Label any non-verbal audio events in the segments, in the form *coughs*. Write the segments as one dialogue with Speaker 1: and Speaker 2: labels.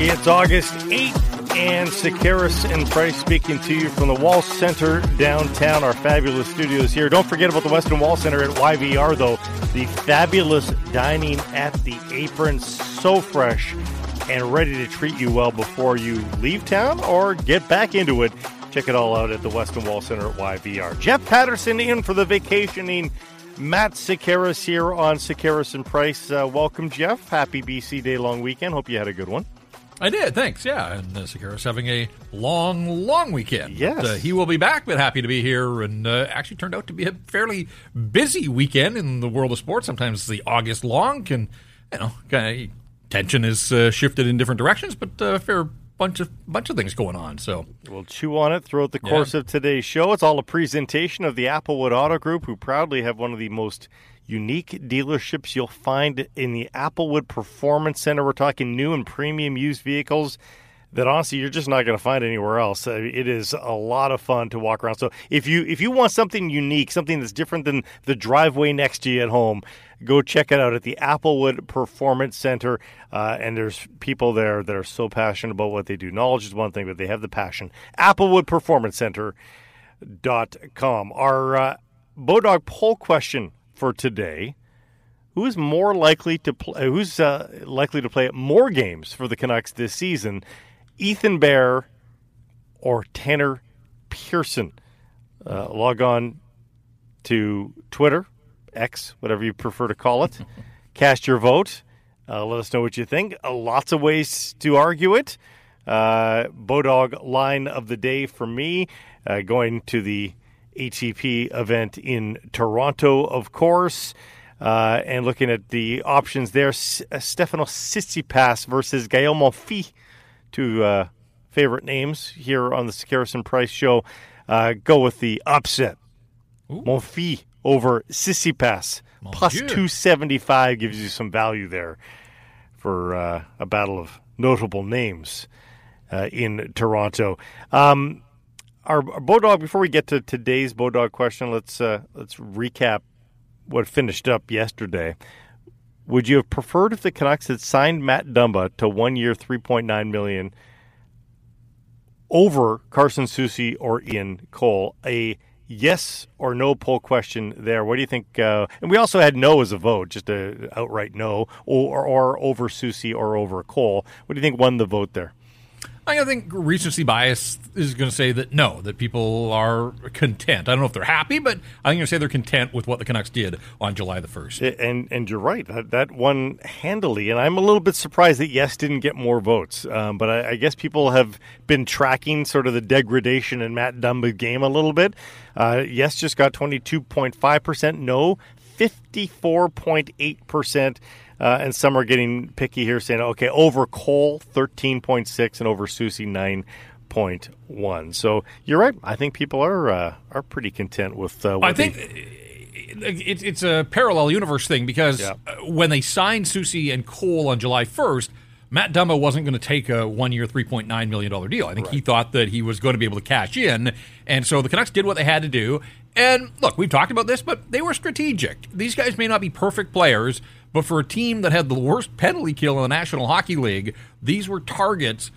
Speaker 1: It's August 8th, and Sekeres and Price speaking to you from the Wall Center downtown, our fabulous studios here. Don't forget about the Westin Wall Center at YVR, though. The fabulous dining at the apron, so fresh and ready to treat you well before you leave town or get back into it. Check it all out at the Westin Wall Center at YVR. Jeff Paterson in for the vacationing Matt Sekeres here on Sekeres and Price. Uh, welcome, Jeff. Happy BC Day long weekend. Hope you had a good one.
Speaker 2: I did, thanks. Yeah, and uh, Sekeres having a long, long weekend.
Speaker 1: Yes.
Speaker 2: Uh, he will be back, but happy to be here. And uh, actually turned out to be a fairly busy weekend in the world of sports. Sometimes the August long can, you know, kind of tension is uh, shifted in different directions, but a uh, fair bunch of bunch of things going on. So
Speaker 1: we'll chew on it throughout the course yeah. of today's show. It's all a presentation of the Applewood Auto Group, who proudly have one of the most unique dealerships you'll find in the Applewood Performance Center. We're talking new and premium used vehicles that honestly you're just not going to find anywhere else. It is a lot of fun to walk around. So if you if you want something unique, something that's different than the driveway next to you at home, go check it out at the Applewood Performance Center. Uh, and there's people there that are so passionate about what they do. Knowledge is one thing, but they have the passion. Applewood Performance Center. Dot com. Our uh, Bodog poll question for today. Who is more likely to play? Who's uh, likely to play more games for the Canucks this season? Ethan Bear or Tanner Pearson? Uh, log on to Twitter, X, whatever you prefer to call it. *laughs* Cast your vote. Uh, let us know what you think. Uh, lots of ways to argue it. Uh, Bodog line of the day for me, uh, going to the ATP event in Toronto, of course. Uh, and looking at the options there, S- uh, Stefano Tsitsipas versus Gael Monfils, two uh, favorite names here on the Sekeres Price show. Uh, go with the upset. Ooh. Monfils over Tsitsipas. Plus 275 gives you some value there for uh, a battle of notable names uh, in Toronto. Um, our, our Bodog. Before we get to today's Bodog question, let's uh, let's recap what finished up yesterday. Would you have preferred if the Canucks had signed Matt Dumba to one year, three point nine million, over Carson Soucy or Ian Cole? A yes or no poll question there. What do you think? Uh, and we also had no as a vote, just a outright no, or, or over Soucy or over Cole. What do you think won the vote there?
Speaker 2: I think recency bias is going to say that no, that people are content. I don't know if they're happy, but I'm going to say they're content with what the Canucks did on July the 1st.
Speaker 1: And and you're right. That, that won handily. And I'm a little bit surprised that Yes didn't get more votes. Um, but I, I, guess people have been tracking sort of the degradation in Matt Dumba's game a little bit. Uh, yes just got 22.5%. No, 54.8%. Uh, and some are getting picky here, saying, okay, over Cole, 13.6, and over Soucy, 9.1. So you're right. I think people are uh, are pretty content with uh,
Speaker 2: I think it's, it's a parallel universe thing because yeah. Uh, when they signed Soucy and Cole on July 1st, Matt Dumba wasn't going to take a one year, $3.9 million deal. I think right. he thought that he was going to be able to cash in. And so the Canucks did what they had to do. And look, we've talked about this, but they were strategic. These guys may not be perfect players, but for a team that had the worst penalty kill in the National Hockey League, these were targets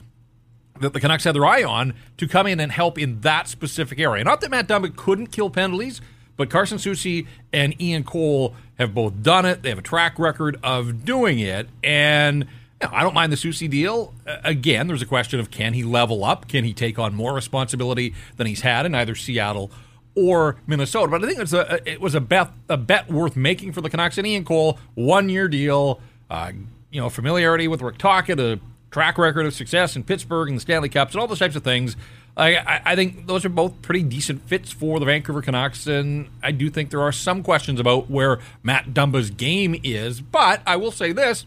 Speaker 2: that the Canucks had their eye on to come in and help in that specific area. Not that Matt Dumba couldn't kill penalties, but Carson Soucy and Ian Cole have both done it. They have a track record of doing it. And you know, I don't mind the Soucy deal. again, there's a question of can he level up? Can he take on more responsibility than he's had in either Seattle or Minnesota. But I think it's a it was a bet a bet worth making for the Canucks and Ian Cole, one year deal. Uh, you know, familiarity with Rick Tocchet, a track record of success in Pittsburgh and the Stanley Cups, and all those types of things. I, I, think those are both pretty decent fits for the Vancouver Canucks, and I do think there are some questions about where Matt Dumba's game is. But I will say this: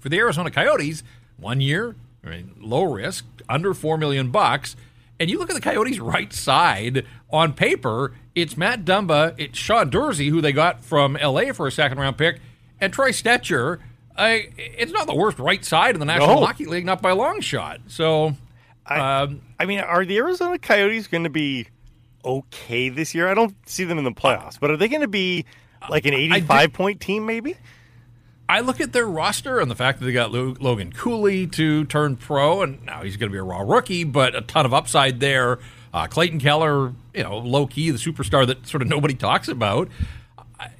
Speaker 2: for the Arizona Coyotes, one year, I mean, low risk, under four million bucks and you look at the Coyotes' right side on paper, it's Matt Dumba, it's Sean Durzi, who they got from LA for a second round pick, and Troy Stecher. I, it's not the worst right side in the National no. Hockey League, not by a long shot. So
Speaker 1: I, um, I mean, are the Arizona Coyotes going to be okay this year? I don't see them in the playoffs, but are they going to be like an 85 point team, maybe?
Speaker 2: I look at their roster and the fact that they got Logan Cooley to turn pro, and now he's going to be a raw rookie, but a ton of upside there. Uh, Clayton Keller, you know, low key, the superstar that sort of nobody talks about. I,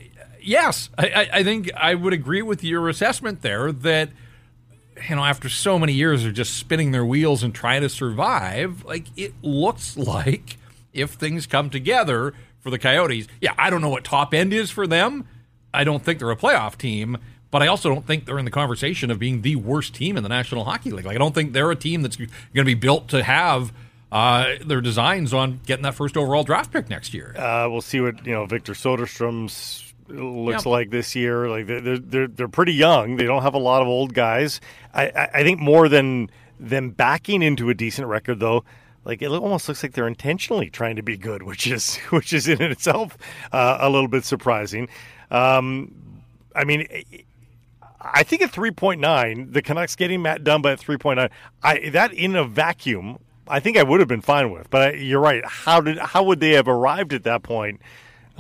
Speaker 2: yes, I, I think I would agree with your assessment there that you know, after so many years of just spinning their wheels and trying to survive, like it looks *laughs* like if things come together for the Coyotes, yeah, I don't know what top end is for them. I don't think they're a playoff team, but I also don't think they're in the conversation of being the worst team in the National Hockey League. Like, I don't think they're a team that's going to be built to have uh, their designs on getting that first overall draft pick next year.
Speaker 1: Uh, we'll see what you know Victor Soderstrom's looks yep. like this year. Like they're, they're they're pretty young. They don't have a lot of old guys. I, I think more than them backing into a decent record though. Like it almost looks like they're intentionally trying to be good, which is *laughs* which is in itself uh, a little bit surprising. Um, I mean, I think at three point nine, the Canucks getting Matt Dumba at three point nine, I that in a vacuum, I think I would have been fine with. But you're right. How did how would they have arrived at that point?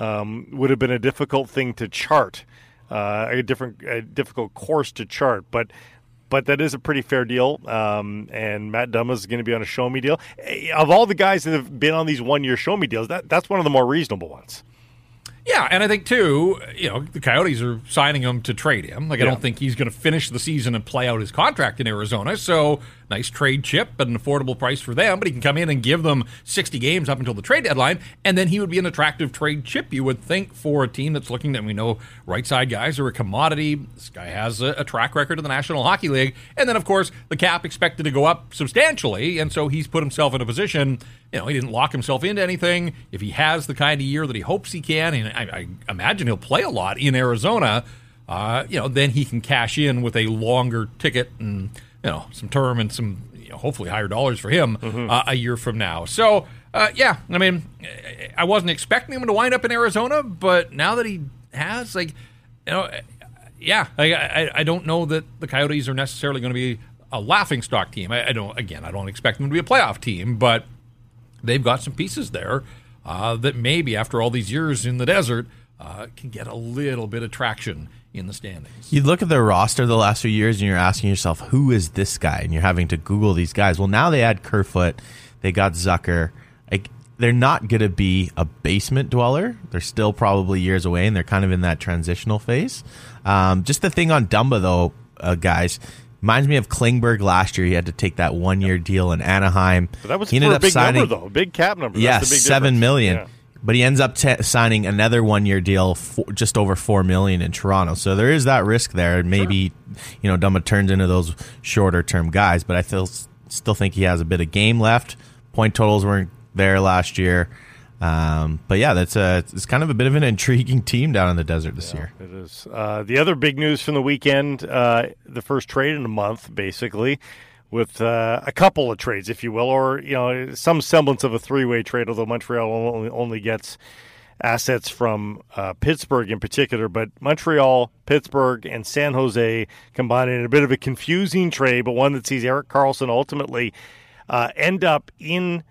Speaker 1: um, would have been a difficult thing to chart, uh, a different, a difficult course to chart. But but that is a pretty fair deal. Um, and Matt Dumba is going to be on a show me deal. Of all the guys that have been on these one year show me deals, that that's one of the more reasonable ones.
Speaker 2: Yeah, and I think too, you know, the Coyotes are signing him to trade him. Like, I don't think he's going to finish the season and play out his contract in Arizona. So, nice trade chip at an affordable price for them. But he can come in and give them 60 games up until the trade deadline, and then he would be an attractive trade chip. You would think for a team that's looking that we know right side guys are a commodity. This guy has a, a track record in the National Hockey League, and then of course the cap expected to go up substantially, and so he's put himself in a position you know, he didn't lock himself into anything. If he has the kind of year that he hopes he can, and I, I imagine he'll play a lot in Arizona, uh, you know, then he can cash in with a longer ticket and you know some term and some you know, hopefully higher dollars for him mm-hmm. uh, a year from now. So uh, yeah, I mean, I wasn't expecting him to wind up in Arizona, but now that he has, like, you know, yeah, I, I, I don't know that the Coyotes are necessarily going to be a laughing stock team. I, I don't again, I don't expect them to be a playoff team, but they've got some pieces there uh, that maybe after all these years in the desert uh, can get a little bit of traction in the standings.
Speaker 3: You look at their roster the last few years and you're asking yourself, who is this guy? And you're having to Google these guys. Well, now they add Kerfoot, they got Zucker. Like, they're not going to be a basement dweller. They're still probably years away, and they're kind of in that transitional phase. Um, just the thing on Dumba, though, uh, guys, Reminds me of Klingberg last year. He had to take that one year deal in Anaheim.
Speaker 1: But that was he ended up big signing, number, though, a big cap number.
Speaker 3: Yeah, seven million. Yeah. But he ends up t- signing another one year deal, for just over four million in Toronto. So there is that risk there. Maybe sure. you know Dumba turns into those shorter term guys. But I still still think he has a bit of game left. Point totals weren't there last year. Um, but yeah, that's a it's kind of a bit of an *laughs* intriguing team down in the desert this yeah, year.
Speaker 1: It is. Uh, the other big news from the weekend, uh, the first trade in a month, basically, with uh, a couple of trades, if you will, or you know some semblance of a three way trade. Although Montreal only, only gets assets from uh, Pittsburgh in particular, but Montreal, Pittsburgh, and San Jose combined in a bit of a confusing trade, but one that sees Erik Karlsson ultimately uh, end up in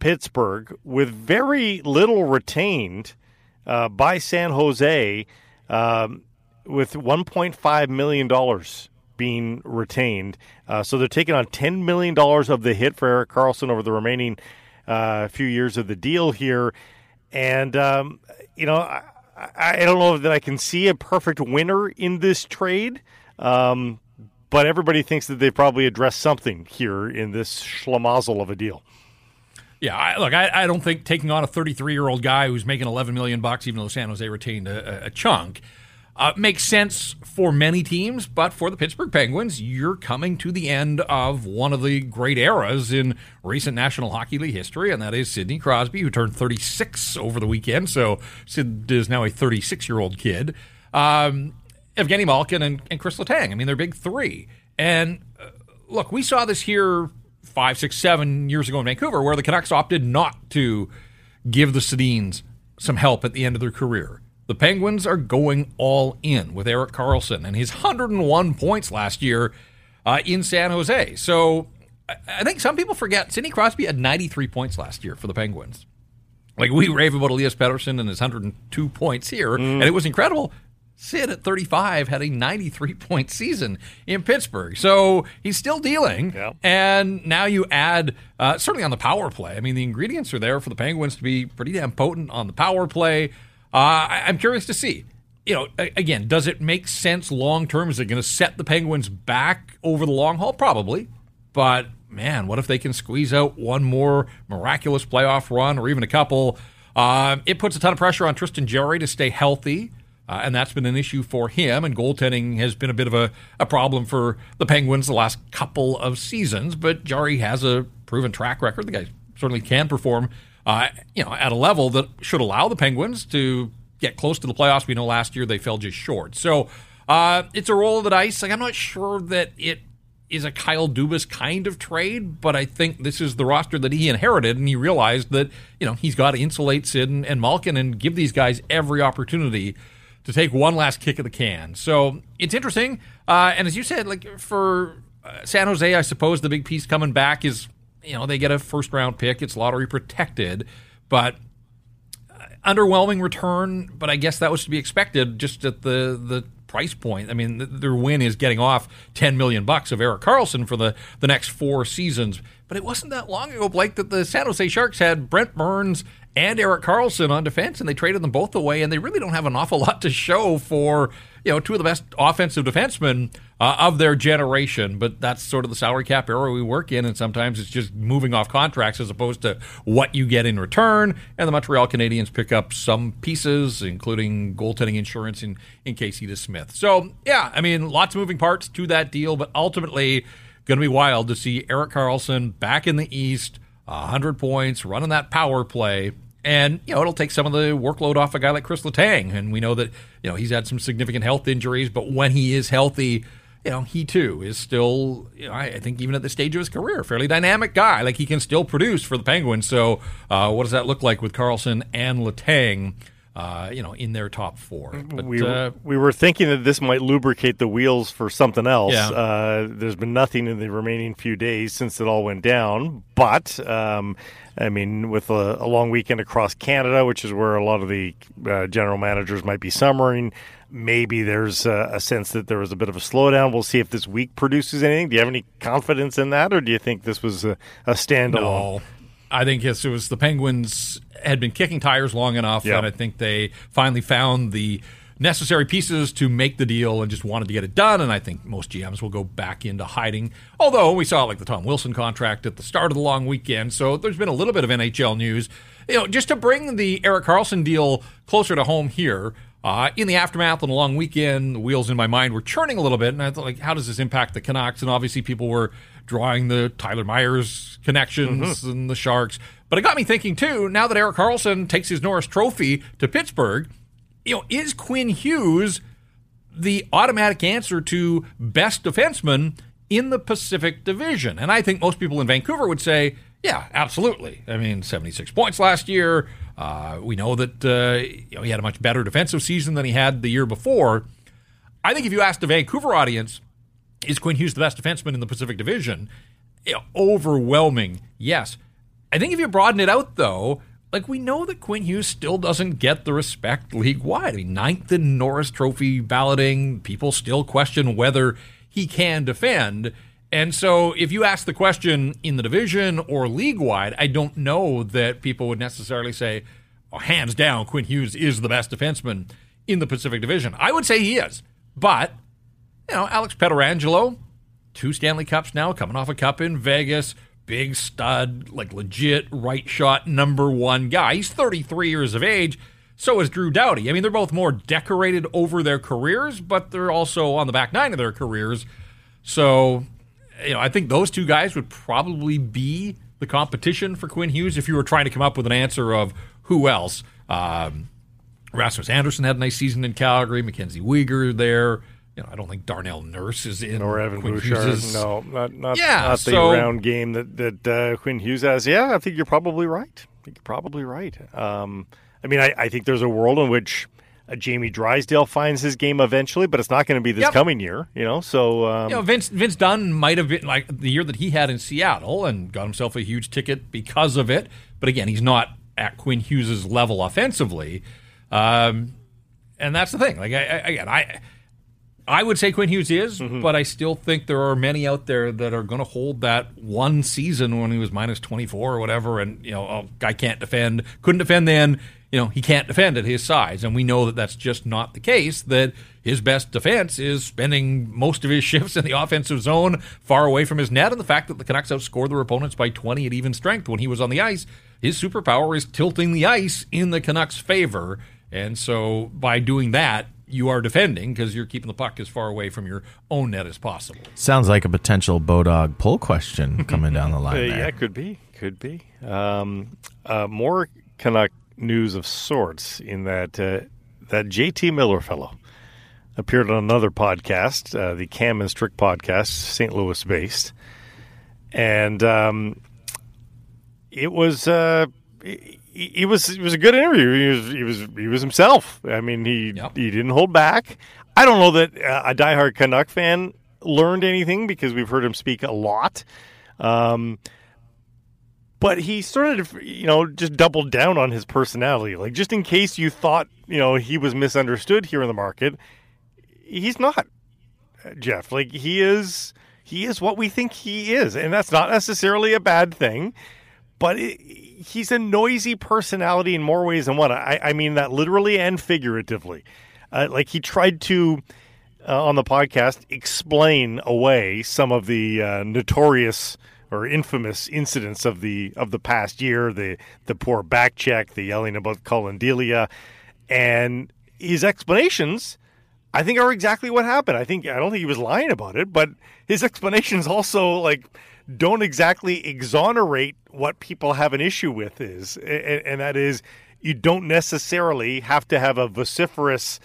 Speaker 1: Pittsburgh with very little retained uh, by San Jose, um, with $1.5 million being retained. Uh, so they're taking on $10 million of the hit for Erik Karlsson over the remaining uh, few years of the deal here. And, um, you know, I, I, don't know that I can see a perfect winner in this trade. Um, but everybody thinks that they've probably addressed something here in this schlemazel of a deal.
Speaker 2: Yeah, I, look, I, I, don't think taking on a 33 year old guy who's making 11 million bucks, even though San Jose retained a, a chunk, uh, makes sense for many teams. But for the Pittsburgh Penguins, you're coming to the end of one of the great eras in recent National Hockey League history, and that is Sidney Crosby, who turned 36 over the weekend. So Sid is now a 36 year old kid. Um, Evgeny Malkin and, and Chris Letang. I mean, they're big three. And uh, look, we saw this here five, six, seven years ago in Vancouver, where the Canucks opted not to give the Sedins some help at the end of their career. The Penguins are going all in with Erik Karlsson and his 101 points last year uh, in San Jose. So I think some people forget Sidney Crosby had 93 points last year for the Penguins. Like we rave about Elias Pettersson and his 102 points here, mm. and it was incredible. Sid at 35 had a 93 point season in Pittsburgh. So he's still dealing. Yeah. And now you add, uh, certainly on the power play. I mean, the ingredients are there for the Penguins to be pretty damn potent on the power play. Uh, I, I'm curious to see. You know, again, does it make sense long term? Is it going to set the Penguins back over the long haul? Probably. But man, what if they can squeeze out one more miraculous playoff run or even a couple? Uh, it puts a ton of pressure on Tristan Jarry to stay healthy. Uh, and that's been an issue for him. And goaltending has been a bit of a, a problem for the Penguins the last couple of seasons. But Jarry has a proven track record. The guy certainly can perform, uh, you know, at a level that should allow the Penguins to get close to the playoffs. We know last year they fell just short. So uh, it's a roll of the dice. Like I'm not sure that it is a Kyle Dubas kind of trade, but I think this is the roster that he inherited, and he realized that you know he's got to insulate Sid and, and Malkin and give these guys every opportunity to take one last kick at the can. So it's interesting. Uh, and as you said, like for uh, San Jose, I suppose the big piece coming back is you know they get a first round pick. It's lottery protected, but uh, underwhelming return. But I guess that was to be expected just at the the price point. I mean, th- their win is getting off ten million bucks of Erik Karlsson for the the next four seasons. But it wasn't that long ago, Blake, that the San Jose Sharks had Brent Burns and Erik Karlsson on defense, and they traded them both away, and they really don't have an awful lot to show for you know two of the best offensive defensemen uh, of their generation. But that's sort of the salary cap era we work in, and sometimes it's just moving off contracts as opposed to what you get in return. And the Montreal Canadiens pick up some pieces, including goaltending insurance in in Casey DeSmith. So yeah, I mean, lots of moving parts to that deal, but ultimately going to be wild to see Erik Karlsson back in the East 100 points, running that power play. And, you know, it'll take some of the workload off a guy like Chris Letang. And we know that, you know, he's had some significant health injuries, but when he is healthy, you know, he too is still, you know, I think even at the stage of his career, fairly dynamic guy. Like he can still produce for the Penguins. So, uh, what does that look like with Karlsson and Letang? uh, you know, in their top four.
Speaker 1: But, we, uh, we were thinking that this might lubricate the wheels for something else. Yeah. Uh, there's been nothing in the remaining few days since it all went down. But, um, I mean, with a, a, long weekend across Canada, which is where a lot of the uh, general managers might be summering, maybe there's a, a, sense that there was a bit of a slowdown. We'll see if this week produces anything. Do you have any confidence in that, or do you think this was a, a standalone?
Speaker 2: No. I think yes, it was the Penguins had been kicking tires long enough, yep. and I think they finally found the necessary pieces to make the deal and just wanted to get it done. And I think most GMs will go back into hiding. Although we saw like the Tom Wilson contract at the start of the long weekend, so there's been a little bit of NHL news. You know, just to bring the Erik Karlsson deal closer to home here. Uh, in the aftermath and the long weekend, the wheels in my mind were churning a little bit, and I thought, like, how does this impact the Canucks? And obviously, people were drawing the Tyler Myers connections mm-hmm. and the Sharks. But it got me thinking too. Now that Erik Karlsson takes his Norris Trophy to Pittsburgh, you know, is Quinn Hughes the automatic answer to best defenseman in the Pacific Division? And I think most people in Vancouver would say, yeah, absolutely. I mean, 76 points last year. Uh, we know that uh, you know, he had a much better defensive season than he had the year before. I think if you ask the Vancouver audience, is Quinn Hughes the best defenseman in the Pacific Division? You know, overwhelming, yes. I think if you broaden it out, though, like we know that Quinn Hughes still doesn't get the respect league wide. I mean, ninth in Norris Trophy balloting, people still question whether he can defend. And so, if you ask the question in the division or league wide, I don't know that people would necessarily say, oh, hands down, Quinn Hughes is the best defenseman in the Pacific Division. I would say he is. But you know, Alex Pietrangelo, two Stanley Cups now, coming off a cup in Vegas, big stud, like legit right shot number one guy. He's 33 years of age. So is Drew Doughty. I mean, they're both more decorated over their careers, but they're also on the back nine of their careers. So, you know, I think those two guys would probably be the competition for Quinn Hughes if you were trying to come up with an answer of who else. Um, Rasmus Andersson had a nice season in Calgary. Mackenzie Weegar there you know, I don't think Darnell Nurse is in.
Speaker 1: Or Evan Quinn Bouchard. Hughes no, not not, yeah, not the so, round game that that uh, Quinn Hughes has. Yeah, I think you're probably right. I think you're probably right. Um, I mean, I, I think there's a world in which uh, Jamie Drysdale finds his game eventually, but it's not going to be this yep. coming year, you know. So, um,
Speaker 2: you know, Vince Vince Dunn might have been like the year that he had in Seattle and got himself a huge ticket because of it. But again, he's not at Quinn Hughes's level offensively, um, and that's the thing. Like, I, I, again, I. I would say Quinn Hughes is, mm-hmm. but I still think there are many out there that are going to hold that one season when he was minus 24 or whatever, and, you know, oh, guy can't defend, couldn't defend then, you know, he can't defend at his size. And we know that that's just not the case, that his best defense is spending most of his *laughs* shifts in the offensive zone far away from his net. And the fact that the Canucks outscored their opponents by 20 at even strength when he was on the ice, his superpower is tilting the ice in the Canucks' favor. And so by doing that, you are defending because you're keeping the puck as far away from your own net as possible.
Speaker 3: Sounds like a potential Bodog pull question coming down the *laughs* line. Uh,
Speaker 1: yeah, could be, could be. Um, uh, more Canuck news of sorts in that uh, that JT Miller fellow appeared on another podcast, uh, the Cam and Strick podcast, St. Louis based, and um, it was uh, he, was it was a good interview. He was he was he was himself. I mean, he yep. he didn't hold back. I don't know that uh, a diehard Canuck fan learned anything because we've heard him speak a lot. Um, but he started to, you know, just doubled down on his personality. Like, just in case you thought, you know, he was misunderstood here in the market, he's not, Jeff. Like, he is, he is what we think he is. And that's not necessarily a bad thing, but it, he's a noisy personality in more ways than one. I, I mean that literally and figuratively. Uh, like, he tried to, uh, on the podcast, explain away some of the uh, notorious or infamous incidents of the of the past year, the the poor back check, the yelling about Collin Delia, and his explanations, I think, are exactly what happened. I think I don't think he was lying about it, but his explanations also like don't exactly exonerate what people have an issue with is, and, and that is you don't necessarily have to have a vociferous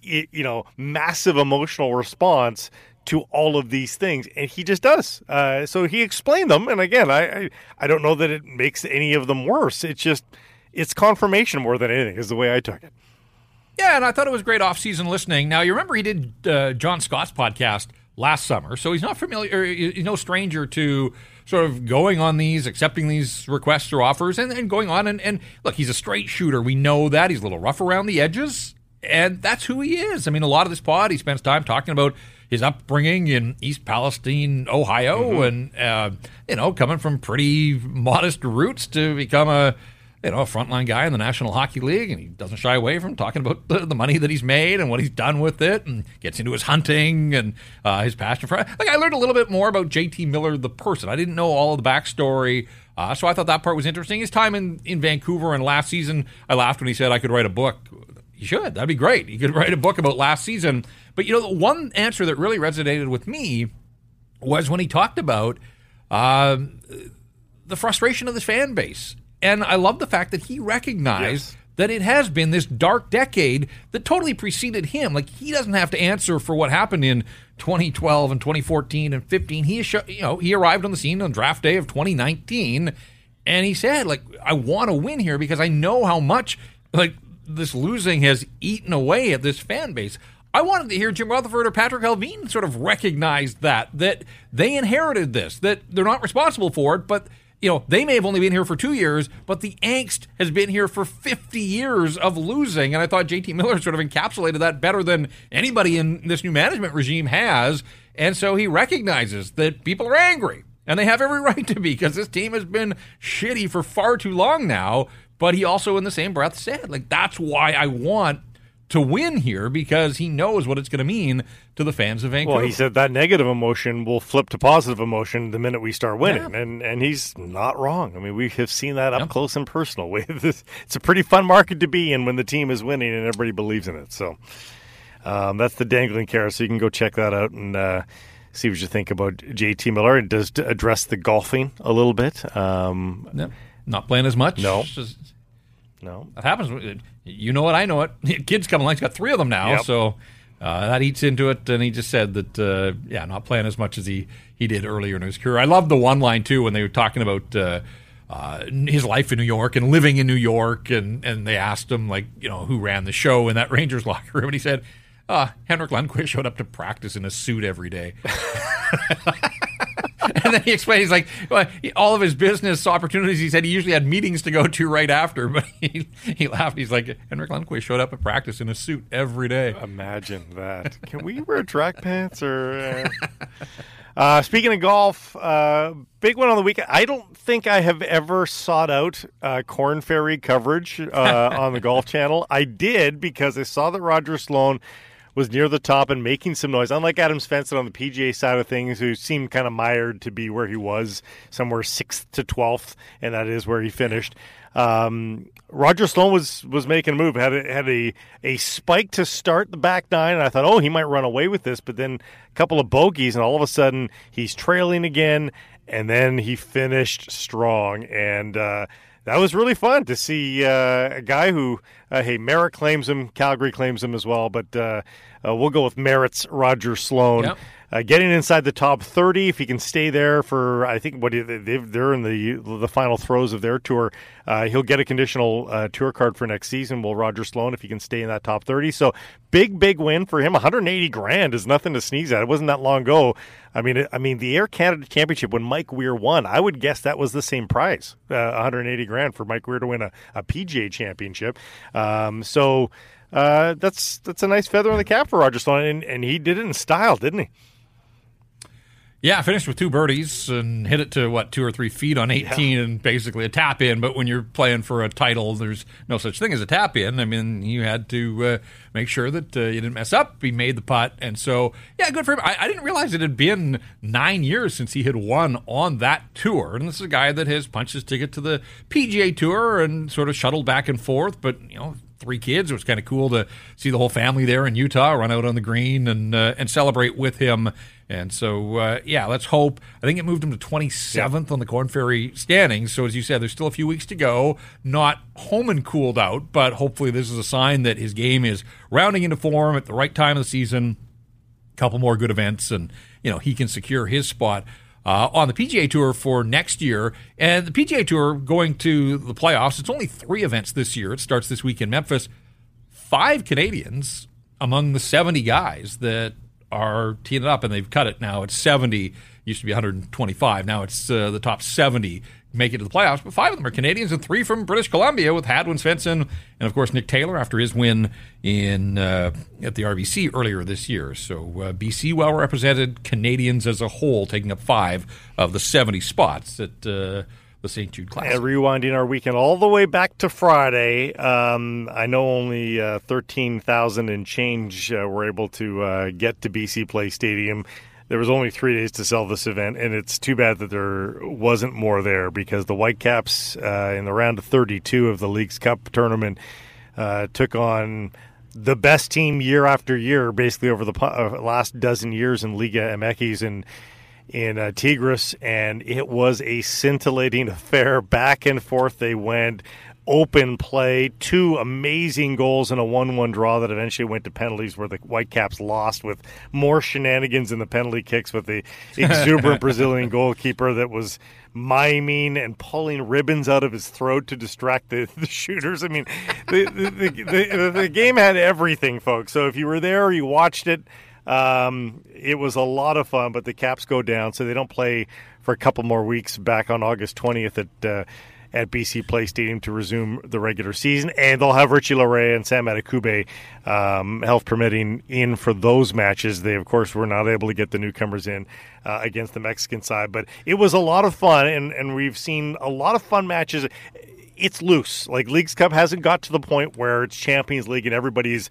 Speaker 1: you know massive emotional response to all of these things, and he just does. Uh, so he explained them, and again, I, I, I don't know that it makes any of them worse. It's just it's confirmation more than anything is the way I took it.
Speaker 2: Yeah, and I thought it was great off-season listening. Now you remember he did uh, John Scott's podcast last summer, so he's not familiar. He's no stranger to sort of going on these, accepting these requests or offers, and, and going on. And, and look, he's a straight shooter. We know that he's a little rough around the edges, and that's who he is. I mean, a lot of this pod, he spends time talking about his upbringing in East Palestine, Ohio, mm-hmm. and uh, you know, coming from pretty modest roots to become a you know a frontline guy in the National Hockey League, and he doesn't shy away from talking about the, the money that he's made and what he's done with it, and gets into his hunting and uh, his passion for. Like I learned a little bit more about JT Miller, the person. I didn't know all of the backstory. Uh, so I thought that part was interesting. His time in, in Vancouver and last season, I laughed when he said I could write a book. He should. That'd be great. He could write a book about last season. But you know, the one answer that really resonated with me was when he talked about uh, the frustration of this fan base. And I love the fact that he recognized yes. that it has been this dark decade that totally preceded him. Like he doesn't have to answer for what happened in 2012 and 2014 and 15. He is, you know, he arrived on the scene on draft day of 2019 and he said like I want to win here because I know how much like this losing has eaten away at this fan base. I wanted to hear Jim Rutherford or Patrik Allvin sort of recognize that that they inherited this, that they're not responsible for it, but you know they may have only been here for two years, but the angst has been here for 50 years of losing. And I thought JT Miller sort of encapsulated that better than anybody in this new management regime has. And so he recognizes that people are angry. And they have every *laughs* right to be because this team has been shitty for far too long now. But he also, in the same breath, said, like, that's why I want to win here because he knows what it's going to mean to the fans of Vancouver.
Speaker 1: Well, he said that negative emotion will flip to positive emotion the minute we start winning, yeah. and and he's not wrong. I mean, we have seen that up close and personal. *laughs* it's a pretty fun market to be in when the team is winning and everybody believes in it. So um, that's the dangling carrot. So you can go check that out and. Uh, see what you think about JT Miller. It does address the golfing a little bit. Um,
Speaker 2: yeah. Not playing as much.
Speaker 1: No. Just, no.
Speaker 2: That happens. You know it. I know it. *laughs* Kids coming along. He's got three of them now. Yep. So uh, that eats into it. And he just said that, uh, yeah, not playing as much as he, he did earlier in his career. I love the one line, too, when they were talking about. Uh, uh, his life in New York and living in New York, and and they asked him like you know who ran the show in that *laughs* Rangers locker room, and he said, uh, Henrik Lundqvist showed up to practice in a suit every day. *laughs* *laughs* and then he explained, he's like, well, all of his business opportunities, he said he usually had meetings to go to right after, but *laughs* he, he laughed. He's like, Henrik Lundqvist showed up at practice in a suit every day.
Speaker 1: Imagine that. Can we wear track pants or. Uh... Uh, speaking of golf, uh, big one on the weekend. I don't think I have ever sought out uh, Korn Ferry coverage uh, on the Golf Channel. I did because I saw that Roger Sloan was near the top and making some noise. Unlike Adam Svensson on the PGA side of things, who seemed kind of mired to be where he was, somewhere sixth to twelfth, and that is where he finished. Um, Roger Sloan was was making a move. had a, had a a spike to start the back nine, and I thought, oh, he might run away with this. But then a couple of bogeys, and all of a sudden he's trailing again, and then he finished strong and. Uh, that was really fun to see uh, a guy who, uh, hey, Merritt claims him, Calgary claims him as well, but uh, uh we'll go with Merritt's Roger Sloan. Yep. Uh, getting inside the top 30, if he can stay there for, I think what they're in the the final throes of their tour, uh, he'll get a conditional uh, tour card for next season. Will Roger Sloan if he can stay in that top 30? So big, big win for him. 180 grand is nothing to sneeze at. It wasn't that long ago. I mean, I mean the Air Canada Championship when Mike Weir won, I would guess that was the same prize, uh, 180 grand for Mike Weir to win a, a PGA Championship. Um, so. Uh, that's that's a nice feather in the cap for Roger Sloan, and, and he did it in style, didn't he?
Speaker 2: Yeah, finished with two birdies and hit it to what two or three feet on 18 yeah. and basically a tap in. But when you're playing for a title, there's no such thing as a tap in. I mean, you had to uh, make sure that uh, you didn't mess up. He made the putt, and so yeah, good for him. I, I, didn't realize it had been nine years since he had won on that tour. And this is a guy that has punched his ticket to the PGA Tour and sort of shuttled back and forth. But you know, three kids. It was kind of cool to see the whole family there in Utah run out on the green and uh, and celebrate with him and so, uh, yeah, let's hope. I think it moved him to 27th on the Korn Ferry standings. So, as you said, there's still a few weeks to go. Not home and cooled out, but hopefully, this is a sign that his game is rounding into form at the right time of the season. A couple more good events, and you know he can secure his spot. Uh, on the PGA Tour for next year. And the PGA Tour going to the playoffs, it's only three events this year. It starts this week in Memphis. Five Canadians among the 70 guys that are teeing it up, and they've cut it now. It's 70. Used to be 125. Now it's uh, the top 70 make it to the playoffs. But five of them are Canadians and three from British Columbia with Hadwin Svensson and, of course, Nick Taylor after his win in uh, at the RBC earlier this year. So uh, BC well represented, Canadians as a whole taking up five of the 70 spots at uh, the St. Jude Classic.
Speaker 1: And rewinding our weekend all the way back to Friday, um, I know only uh, 13,000 and change uh, were able to uh, get to BC Place Stadium. There was only three days to sell this event, and it's too bad that there wasn't more there because the Whitecaps uh, in the round of 32 of the Leagues Cup tournament uh, took on the best team year after year, basically over the uh, last dozen years in Liga MX, and in uh, Tigres, and it was a scintillating *laughs* affair. Back and forth they went. Open play, two amazing goals and a 1 1 draw that eventually went to penalties where the Whitecaps lost with more shenanigans in the penalty kicks with the *laughs* exuberant Brazilian goalkeeper that was miming and pulling ribbons out of his throat to distract the, *laughs* the shooters. I mean, the, the, the, the, game had everything, folks. So if you were there or you watched it, um, it was a lot of fun, but the Caps go down, so they don't play for a couple more weeks back on August 20th at uh, at BC Place Stadium to resume the regular season, and they'll have Richie Laryea and Sam Adekugbe, um, health permitting, in for those matches. They, of course, were not able to get the newcomers in uh, against the Mexican side, but it was a lot of fun, and, and we've seen a lot of fun matches. It's loose. Like Leagues Cup hasn't got to the point where it's Champions League and everybody's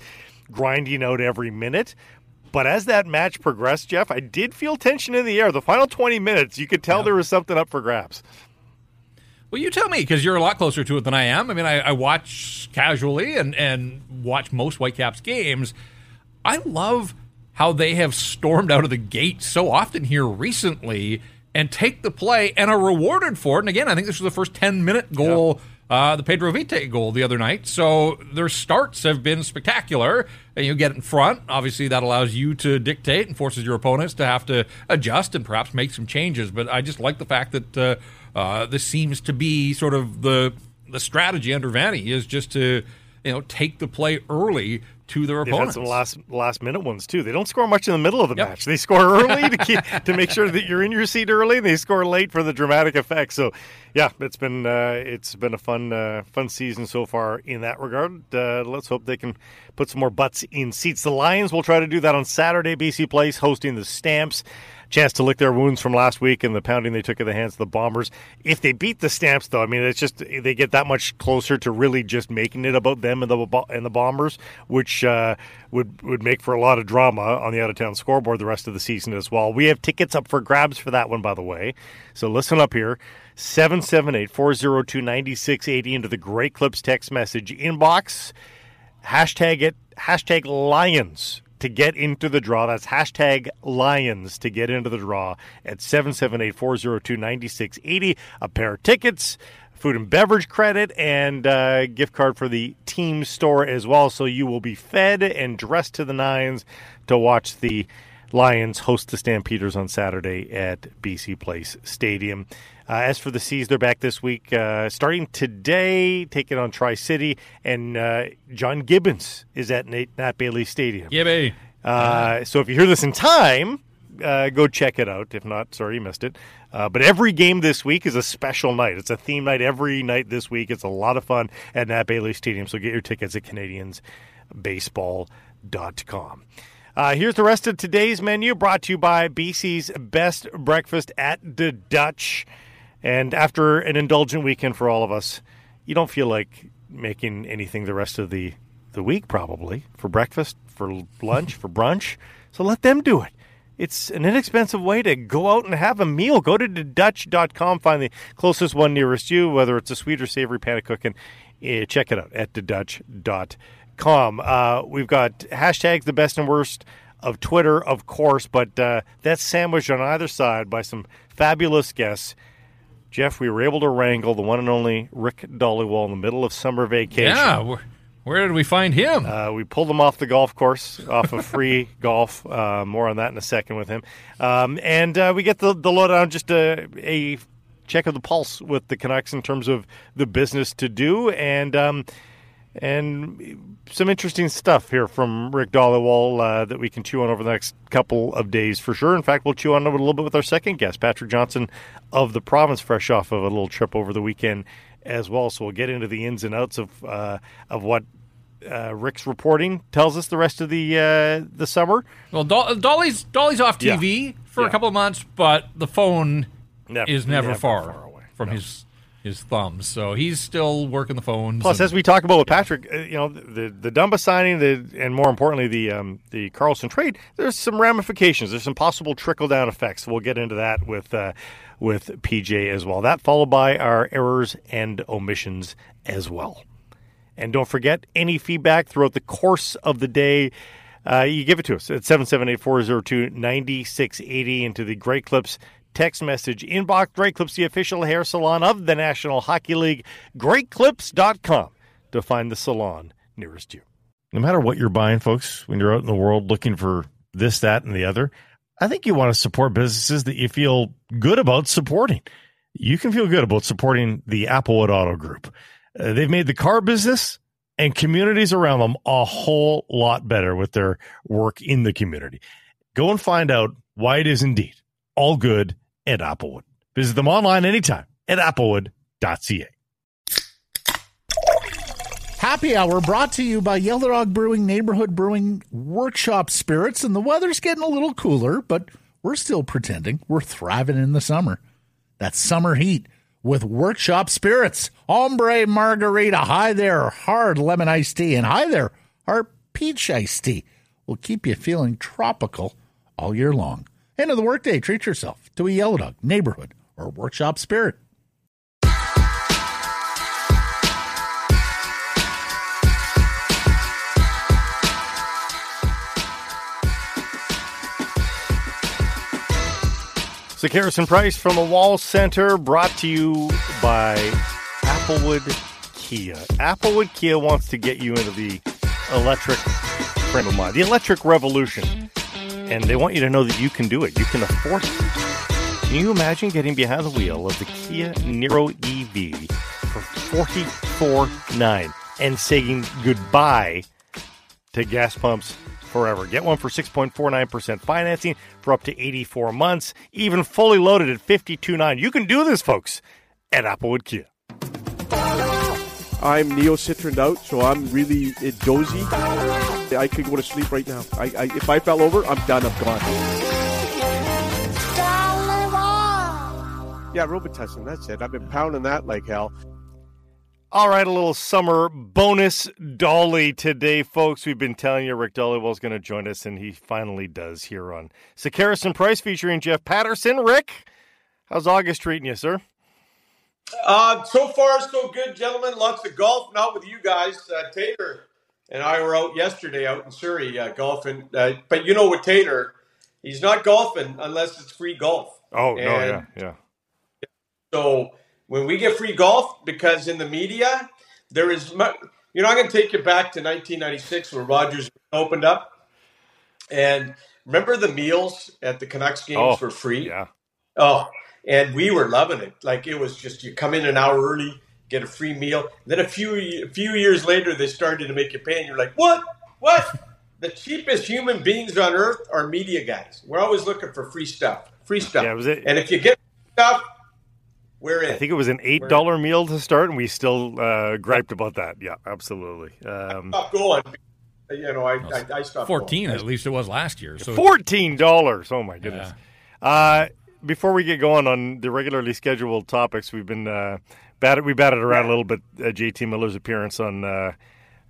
Speaker 1: grinding out every minute. But as that match progressed, Jeff, I did feel tension in the air. The final 20 minutes, you could tell yeah. there was something up for grabs.
Speaker 2: Well, you tell me because you're a lot closer to it than I am. I mean, I, I watch casually and, and watch most Whitecaps games. I love how they have stormed out of the gate so often here recently and take the play and are rewarded for it. And again, I think this was the first 10 minute goal. Yeah uh, the Pedro Vite goal the other night. So their starts have been spectacular. And you get in front. Obviously, that allows you to dictate and forces your opponents to have to adjust and perhaps make some changes. But I just like the fact that uh, Uh, this seems to be sort of the the strategy under Vanni is just to you know take the play early to their
Speaker 1: They've
Speaker 2: opponents.
Speaker 1: had some last last minute ones too. They don't score much in the middle of the yep. match. They score *laughs* early to keep to make sure that you're in your seat early. and They score late for the dramatic effect. So, yeah, it's been uh, it's been a fun uh, fun season so far in that regard. Uh, let's hope they can put some more butts in seats. The Lions will try to do that on Saturday. BC Place hosting the Stamps chance to lick their wounds from last week and the pounding they took at the hands of the Bombers. If they beat the Stamps, though, I mean, it's just they get that much closer to really just making it about them and the and the Bombers, which uh, would would make for a lot of drama on the out of town scoreboard the rest of the season as well. We have tickets up for grabs for that one, by the way. So listen up here. 778 402 9680 into the Great Clips text message inbox. Hashtag it, hashtag Lions to get into the draw. That's hashtag Lions to get into the draw at 778 402 9680. A pair of tickets, food and beverage credit, and uh, gift card for the team store as well. So you will be fed and dressed to the nines to watch the Lions host the Stampeders on Saturday at BC Place Stadium. Uh, as for the Seas, they're back this week, uh, starting today, taking on Tri City, and uh, John Gibbons is at Nate, Nat Bailey Stadium.
Speaker 2: Gibby.
Speaker 1: Uh, so if you hear this in time, uh, go check it out. If not, sorry you missed it. Uh, but every game this week is a special night. It's a theme night every night this week. It's a lot of fun at Nat Bailey Stadium. So get your tickets at CanadiansBaseball.com. Uh, here's the rest of today's menu brought to you by BC's Best Breakfast at the Dutch. And after an indulgent weekend for all of us, you don't feel like making anything the rest of the, the week, probably, for breakfast, for lunch, for brunch. So let them do it. It's an inexpensive way to go out and have a meal. Go to thedutch.com, find the closest one nearest you, whether it's a sweet or savory pannekoek. Uh, check it out at thedutch.com. Uh, we've got hashtags the best and worst of Twitter, of course, but uh, that's sandwiched on either side by some fabulous guests. Jeff, we were able to wrangle the one and only Rick Dhaliwal in the middle of summer vacation.
Speaker 2: Yeah, where, where did we find him?
Speaker 1: Uh, we pulled him off the golf course, off of free *laughs* golf. Uh, more on that in a second with him. Um, and uh, we get the, the lowdown, just a, a, check of the pulse with the Canucks in terms of the business to do. And um, and some interesting stuff here from Rick Dhaliwal uh, that we can chew on over the next couple of days for sure. In fact, we'll chew on it a little bit with our second guest, Patrick Johnston of the province, fresh off of a little trip over the weekend as well. So we'll get into the ins and outs of uh, of what uh, Rick's reporting tells us the rest of the uh, the summer.
Speaker 2: Well, Dolly's Dolly's off TV yeah. for yeah. a couple of months, but the phone never, is never, never far, far from no. his his thumbs. So he's still working the phones.
Speaker 1: Plus,
Speaker 2: and,
Speaker 1: as we talk about with Patrick, uh, you know, the the Dumba signing, the and more importantly, the um, the Karlsson trade. There's some ramifications. There's some possible trickle down effects. We'll get into that with uh, with PJ as well. That followed by our errors and omissions as well. And don't forget any feedback throughout the course of the day. Uh, you give it to us at 778 402 9680 into the Great Clips text message inbox. Great Clips, the official hair salon of the National Hockey League. GreatClips.com to find the salon nearest you. No matter what you're buying, folks, when you're out in the world looking for this, that, and the other, I think you want to support businesses that you feel good about supporting. You can feel good about supporting the Applewood Auto Group. Uh, they've made the car business and communities around them a whole lot better with their work in the community. Go and find out why it is indeed all good at Applewood. Visit them online anytime at applewood.ca.
Speaker 4: Happy Hour brought to you by Yellow Dog Brewing Neighborhood Brewing Workshop Spirits. And the weather's getting a little cooler, but we're still pretending we're thriving in the summer. That's summer heat with Workshop Spirits. Ombre Margarita. Hi there. Hard lemon iced tea. And hi there. Our peach iced tea will keep you feeling tropical all year long. End of the workday, treat yourself to a Yellow Dog, neighborhood, or workshop spirit.
Speaker 1: So, Harrison Price from the Wall Center, brought to you by Applewood Kia. Applewood Kia wants to get you into the electric frame of mind, the electric revolution and they want you to know that you can do it. You can afford it. Can you imagine getting behind the wheel of the Kia Niro EV for forty-four nine and saying goodbye to gas pumps forever? Get one for 6.49% financing for up to 84 months, even fully loaded at 52.9. You can do this, folks, at Applewood Kia.
Speaker 5: I'm neo citroned out, so I'm really dozy. I could go to sleep right now. I, I, if I fell over, I'm done. I'm gone. Yeah, Robitussin. That's it. I've been pounding that like hell.
Speaker 1: All right, a little summer bonus Dolly today, folks. We've been telling you Rick Dhaliwal's going to join us, and he finally does here on Sekeres and Price featuring Jeff Paterson. Rick, how's August treating you, sir?
Speaker 6: Uh, so far, so good, gentlemen. Lots of golf, not with you guys. Uh, Taylor and I were out yesterday out in Surrey uh, golfing. Uh, but you know, with Taylor, he's not golfing unless it's free golf.
Speaker 1: Oh, and no, yeah, yeah.
Speaker 6: So when we get free golf, because in the media, there is, you know, I'm going to take you back to 1996 when Rogers opened up. And remember the meals at the Canucks games oh, were free?
Speaker 1: Yeah.
Speaker 6: Oh, and we were loving it. Like it was just you come in an hour early, get a free meal. Then a few a few years later, they started to make you pay, and you're like, what? What? the cheapest human beings on earth are media guys. We're always looking for free stuff, free stuff.
Speaker 1: Yeah, was it?
Speaker 6: And if you get stuff, we're in.
Speaker 1: I think it was an eight dollar meal to start, and we still uh, griped about that. Yeah, absolutely.
Speaker 6: Um, stop going. You know, I, I, I stopped.
Speaker 2: Fourteen,
Speaker 6: going.
Speaker 2: at least it was last year.
Speaker 1: So fourteen dollars. Oh my goodness. Yeah. Uh, before we get going on the regularly scheduled topics, we've been uh, batted we batted around a little bit. Uh, JT Miller's appearance on uh,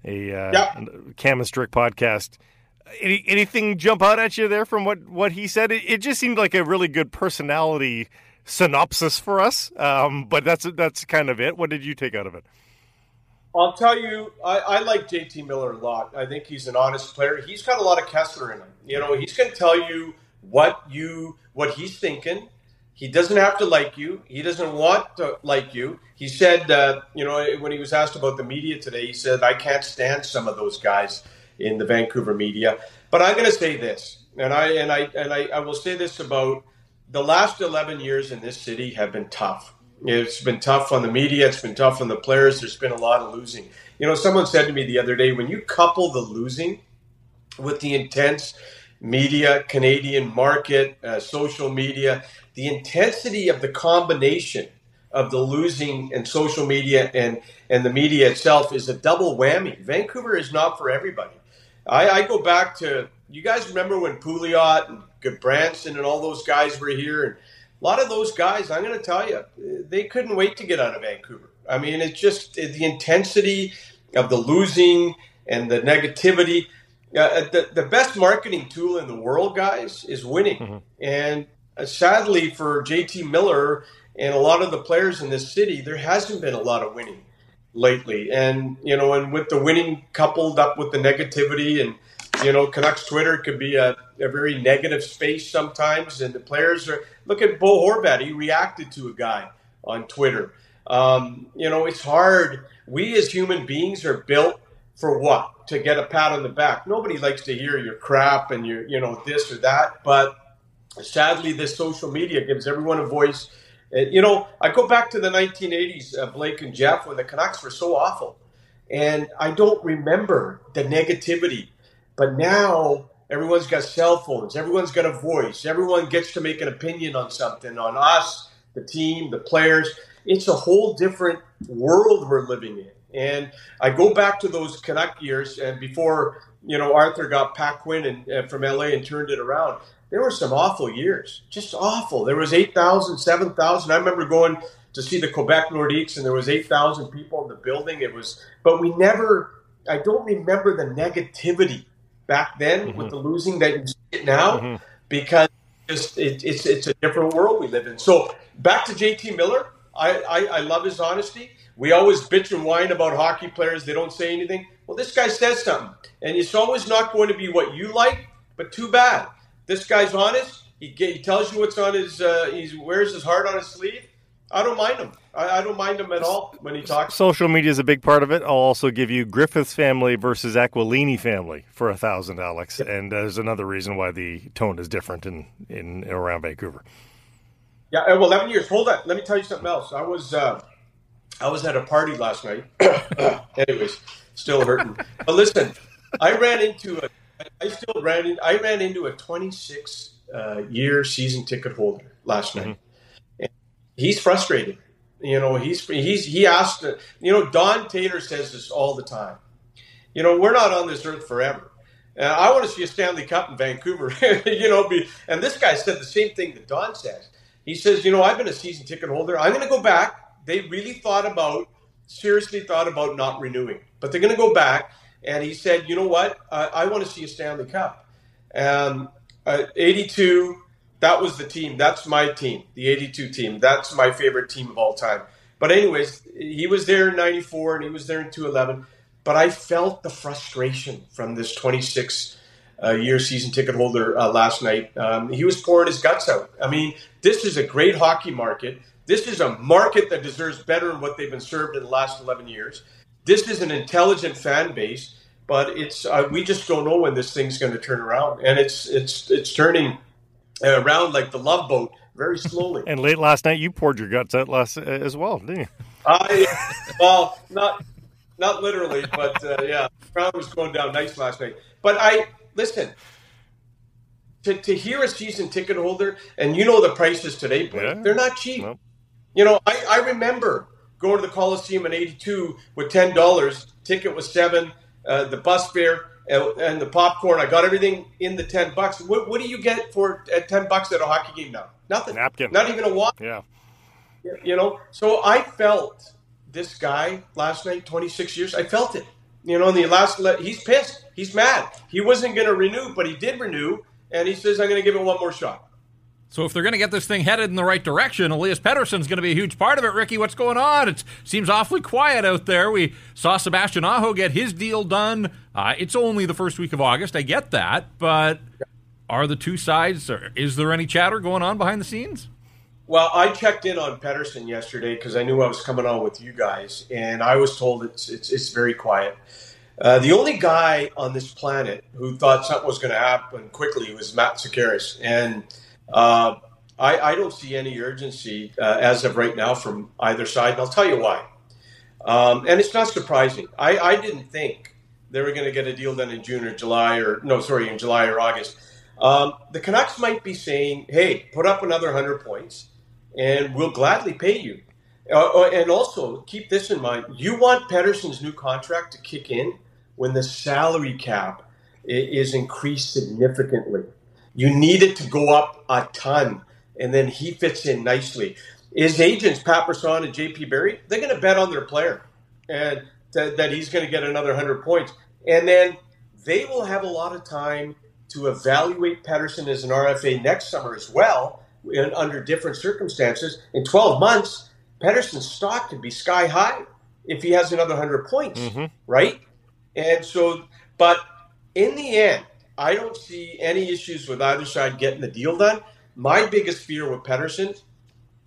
Speaker 1: a uh, yep. Cam and Strick podcast. Any, anything jump out at you there from what, what he said? It, it just seemed like a really good personality synopsis for us. Um, but that's that's kind of it. What did you take out of it?
Speaker 6: I'll tell you, I, I, like JT Miller a lot. I think he's an honest player. He's got a lot of Kesler in him. You know, he's going to tell you what you what he's thinking. He doesn't have to like you. He doesn't want to like you. He said, uh, you know, when he was asked about the media today, he said, "I can't stand some of those guys in the Vancouver media." But I'm going to say this, and I and I and I, I will say this about the last 11 years in this city have been tough. It's been tough on the media. It's been tough on the players. There's been a lot of losing. You know, someone said to me the other day, when you couple the losing with the intense media, Canadian market, uh, social media, the intensity of the combination of the losing and social media and, and the media itself is a double whammy. Vancouver is not for everybody. I, I go back to, you guys remember when Pouliot and Gudbranson and all those guys were here? And a lot of those guys, I'm going to tell you, they couldn't wait to get out of Vancouver. I mean, it's just the intensity of the losing and the negativity uh, the, the best marketing tool in the world, guys, is winning. Mm-hmm. And sadly for JT Miller and a lot of the players in this city, there hasn't been a lot of winning lately. And, you know, and with the winning coupled up with the negativity and, you know, Canucks Twitter could be a, a very negative space sometimes. And the players are, look at Bo Horvat. He reacted to a guy on Twitter. Um, you know, it's hard. We as human beings are built for what? To get a pat on the back. Nobody likes to hear your crap and your, you know, this or that. But sadly, this social media gives everyone a voice. Uh, you know, I go back to the 1980s, uh, Blake and Jeff, when the Canucks were so awful. And I don't remember the negativity. But now everyone's got cell phones, everyone's got a voice, everyone gets to make an opinion on something, on us, the team, the players. It's a whole different world we're living in. And I go back to those Canuck years, and before you know Arthur got Pat Quinn and, uh, from LA and turned it around, there were some awful years, just awful. There was 8,000, 7,000. I remember going to see the Quebec Nordiques, and there was 8,000 people in the building. It was, but we never. I don't remember the negativity back then mm-hmm. with the losing that you see it now, mm-hmm. because it's, it, it's it's a different world we live in. So back to JT Miller. I, I, I love his honesty. We always bitch and whine about hockey players. They don't say anything. Well, this guy says something. And it's always not going to be what you like, but too bad. This guy's honest. He, he tells you what's on his, uh, he wears his heart on his sleeve. I don't mind him. I, I, don't mind him at all when he talks.
Speaker 1: Social media is a big part of it. I'll also give you Griffiths family versus Aquilini family for a thousand, Alex. Yep. And there's another reason why the tone is different in, in around Vancouver.
Speaker 6: Yeah, well, eleven years. Hold on. Let me tell you something else. I was uh, I was at a party last night. *coughs* Anyways, still hurting. But listen, I ran into a. I still ran in. I ran into a 26 uh, year season ticket holder last night. Mm-hmm. he's frustrated. You know, he's he's he asked. You know, Don Taylor says this all the time. You know, we're not on this earth forever. Uh, I want to see a Stanley Cup in Vancouver. *laughs* you know, be, and this guy said the same thing that Don says. He says, you know, I've been a season ticket holder. I'm going to go back. They really thought about, seriously thought about not renewing, but they're going to go back. And he said, you know what? Uh, I want to see a Stanley Cup. And uh, 82, that was the team. That's my team, the 82 team. That's my favorite team of all time. But anyways, he was there in 94 and he was there in 211. But I felt the frustration from this 26 uh, year season ticket holder uh, last night. Um, he was pouring his guts out. I mean, this is a great hockey market. This is a market that deserves better than what they've been served in the last 11 years. This is an intelligent fan base, but it's uh, we just don't know when this thing's going to turn around, and it's it's it's turning around like the love boat very slowly. *laughs*
Speaker 1: and late last night, you poured your guts out last uh, as well, didn't you?
Speaker 6: I well, not not literally, but uh, yeah, the crown was going down nice last night. But I listen to, to hear a season ticket holder, and you know the prices today, Blake, yeah. they're not cheap. Nope. You know, I, I remember going to the Coliseum in '82 with ten dollars. Ticket was seven. Uh, the bus fare and, and, the popcorn. I got everything in the ten bucks. What, what do you get for at ten bucks at a hockey game now? Nothing.
Speaker 1: Napkin.
Speaker 6: Not even a walk.
Speaker 1: Yeah.
Speaker 6: You know, so I felt this guy last night, 26 years. I felt it. You know, in the last, he's pissed. He's mad. He wasn't going to renew, but he did renew, and he says, "I'm going to give it one more shot."
Speaker 2: So if they're going to get this thing headed in the right direction, Elias Pettersson's going to be a huge part of it. Ricky, what's going on? It seems awfully quiet out there. We saw Sebastian Aho get his deal done. Uh, it's only the first week of August. I get that, but are the two sides? Is there any chatter going on behind the scenes?
Speaker 6: Well, I checked in on Pettersson yesterday because I knew I was coming on with you guys, and I was told it's it's, it's very quiet. Uh, the only guy on this planet who thought something was going to happen quickly was Matt Sekeres, and uh, I, I, don't see any urgency uh, as of right now from either side, and I'll tell you why. Um, and it's not surprising. I, I didn't think they were going to get a deal done in June or July, or no, sorry, in July or August. Um, the Canucks might be saying, "Hey, put up another hundred points." and we'll gladly pay you. Uh, uh, and also keep this in mind: you want Pettersson's new contract to kick in when the salary cap is increased significantly. You need it to go up a ton, and then he fits in nicely. His agents, Pat Brisson and JP Barry, they're going to bet on their player and th- that he's going to get another 100 points. And then they will have a lot of time to evaluate Pettersson as an RFA next summer as well in, under different circumstances. In 12 months, Pettersson's stock could be sky high if he has another 100 points, mm-hmm. right? And so, but in the end, I don't see any issues with either side getting the deal done. My biggest fear with Pettersson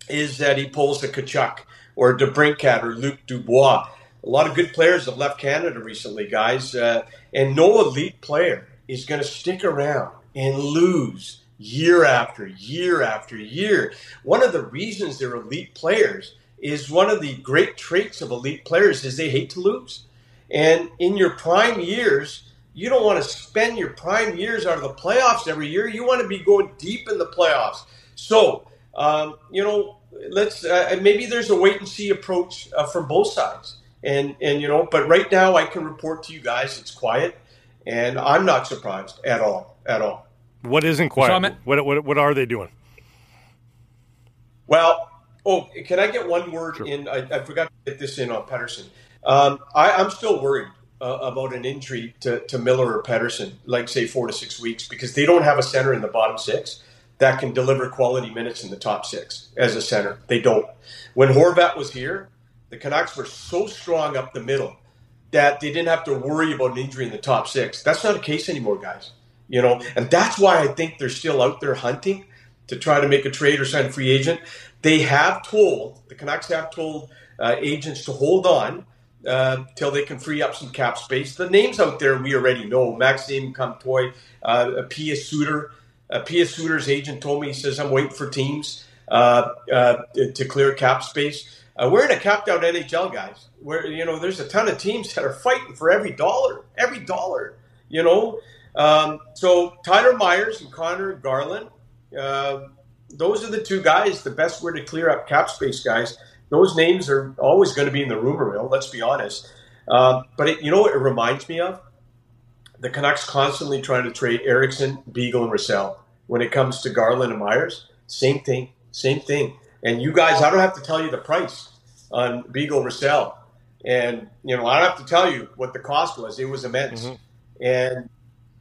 Speaker 6: is that he pulls a Tkachuk or DeBrincat or Luc Dubois. A lot of good players have left Canada recently, guys, uh, and no elite player is going to stick around and lose year after year after year. One of the reasons they're elite players is one of the great traits of elite players is they hate to lose. And in your prime years, you don't want to spend your prime years out of the playoffs every year. You want to be going deep in the playoffs. So, um, you know, let's uh, maybe there's a wait and see approach uh, from both sides. And and you know, but right now I can report to you guys it's quiet, and I'm not surprised at all, at all.
Speaker 1: What isn't quiet? So what, what, what are they doing?
Speaker 6: Well, oh, can I get one word sure. in? I, I, forgot to get this in on Pettersson. Um, I, am still worried uh, about an injury to, to Miller or Pettersson, like say four to six weeks, because they don't have a center in the bottom six that can deliver quality minutes in the top six as a center. They don't. When Horvat was here, the Canucks were so strong up the middle that they didn't have to worry about an injury in the top six. That's not the case anymore, guys you know, and that's why I think they're still out there hunting to try to make a trade or sign a free agent. They have told the Canucks have told uh, agents to hold on uh, till they can free up some cap space. The names out there we already know: Maxime Comtois, uh, Pius Suter. Uh, Pius Suter's agent told me he says I'm waiting for teams. uh, uh, to clear cap space. Uh, we're in a capped out NHL, guys. Where you know there's a ton of teams that are fighting for every dollar, every dollar. You know, um, so Tyler Myers and Conor Garland, uh, those are the two guys. The best way to clear up cap space, guys. Those names are always going to be in the rumor mill. Let's be honest. Uh, but it, you know what it reminds me of? The Canucks constantly trying to trade Eriksson, Beagle, and Roussel. When it comes to Garland and Myers, same thing, same thing. And you guys, I don't have to tell you the price on Beagle Roussel. And, you know, I don't have to tell you what the cost was. It was immense. Mm-hmm. And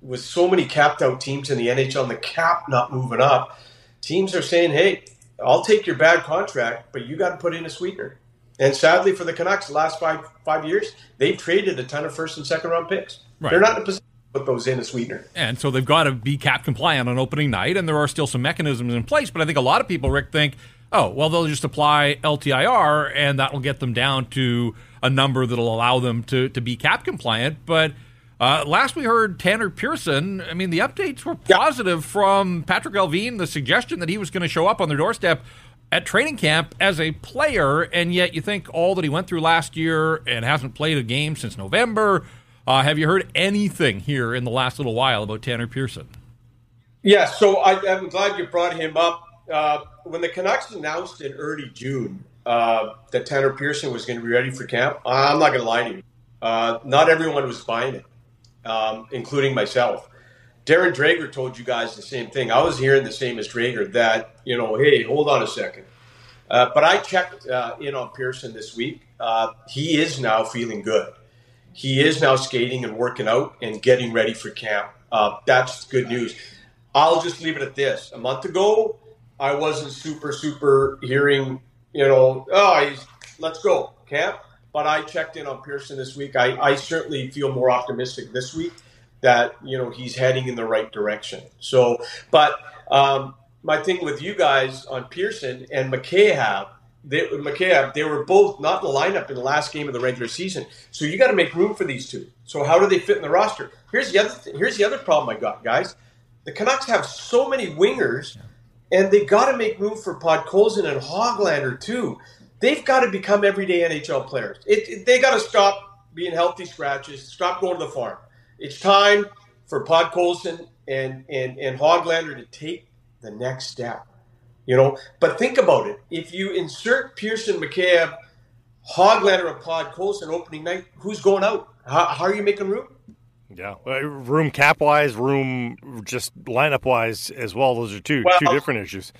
Speaker 6: with so many capped out teams in the NHL and the cap not moving up, teams are saying, hey, I'll take your bad contract, but you got to put in a sweetener. And sadly for the Canucks, the last five five years, they've traded a ton of first and second round picks. Right. They're not in a position to put those in a sweetener.
Speaker 2: And so they've got to be cap compliant on opening night, and there are still some mechanisms in place. But I think a lot of people, Rick, think, oh, well, they'll just apply LTIR, and that will get them down to a number that'll allow them to, to be cap compliant. But – uh, last we heard Tanner Pearson. I mean, the updates were positive from Patrik Allvin. The suggestion that he was going to show up on their doorstep at training camp as a player, and yet you think all that he went through last year and hasn't played a game since November. Uh, have you heard anything here in the last little while about Tanner Pearson?
Speaker 6: Yeah, so I, am glad you brought him up. Uh, when the Canucks announced in early June uh, that Tanner Pearson was going to be ready for camp, I'm not going to lie to you. Uh, not everyone was buying it um, including myself. Darren Dreger told you guys the same thing. I was hearing the same as Dreger that, you know, hey, hold on a second. Uh, but I checked uh, in on Pearson this week. Uh, he is now feeling good. He is now skating and working out and getting ready for camp. Uh, that's good news. I'll just leave it at this. A month ago, I wasn't super, super hearing, you know, oh, let's go, camp. But I checked in on Pearson this week. I, I certainly feel more optimistic this week that you know he's heading in the right direction. So, but um, my thing with you guys on Pearson and McCabe, they, they were both not in the lineup in the last game of the regular season. So you got to make room for these two. So how do they fit in the roster? Here's the other. Th- here's the other problem I got, guys. The Canucks have so many wingers, and they got to make room for Podkolzin and Hoglander too they've got to become everyday NHL players. It, it, they got to stop being healthy scratches, stop going to the farm. It's time for Podkolzin and, and, and Hoglander to take the next step. You know, but think about it. If you insert Pearson, McCabe, Hoglander, and Podkolzin opening night, who's going out? How, how are you making room?
Speaker 1: Yeah, room cap wise, room just lineup wise as well. Those are two well, two different issues.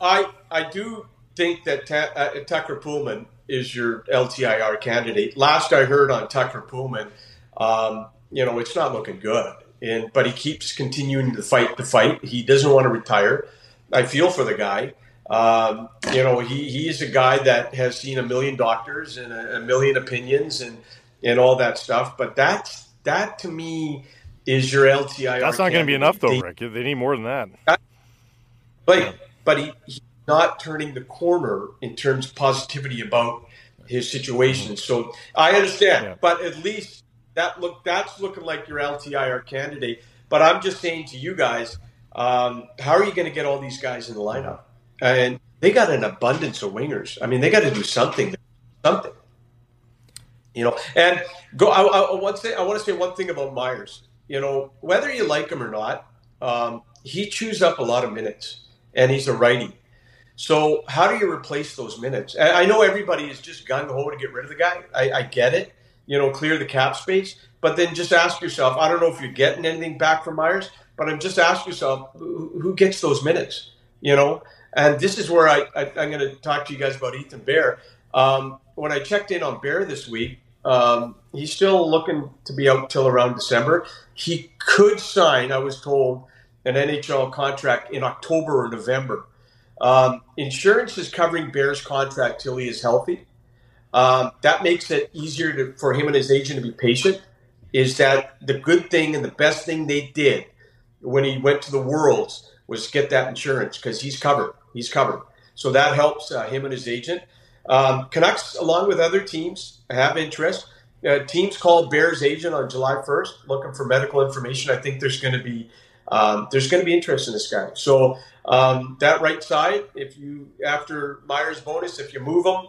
Speaker 6: I I do think that Ta- uh, Tucker Poolman is your LTIR candidate. Last I heard on Tucker Poolman, um, you know, it's not looking good. And but he keeps continuing to fight the fight. He doesn't want to retire. I feel for the guy. Um, you know, he, he is a guy that has seen a million doctors and a, a million opinions and and all that stuff. But that that to me is your LTIR.
Speaker 1: That's not going to be enough, though, Rick. They need more than that.
Speaker 6: But but he, he not turning the corner in terms of positivity about his situation. So I understand, yeah. but at least that look that's looking like your LTIR candidate. But I'm just saying to you guys, um, how are you going to get all these guys in the lineup? And they got an abundance of wingers. I mean, they got to do something, something. You know, and go. I, I, I want to say I want to say one thing about Myers. You know, whether you like him or not, um, he chews up a lot of minutes, and he's a righty. So how do you replace those minutes? I know everybody is just gung ho to get rid of the guy. I, I, get it. You know, clear the cap space. But then just ask yourself. I don't know if you're getting anything back from Myers, but I'm just ask yourself who gets those minutes. You know, and this is where I, I am going to talk to you guys about Ethan Bear. Um, when I checked in on Bear this week, um, he's still looking to be out till around December. He could sign, I was told, an NHL contract in October or November. Um, insurance is covering Bear's contract till he is healthy. Um, that makes it easier to, for him and his agent to be patient. Is that the good thing and the best thing they did when he went to the Worlds was get that insurance because he's covered. He's covered. So that helps uh, him and his agent. Um, Canucks, along with other teams, have interest. Uh, teams called Bears agent on July 1st looking for medical information. I think there's going to be Um, there's going to be interest in this guy. So um, that right side, if you after Myers bonus, if you move him,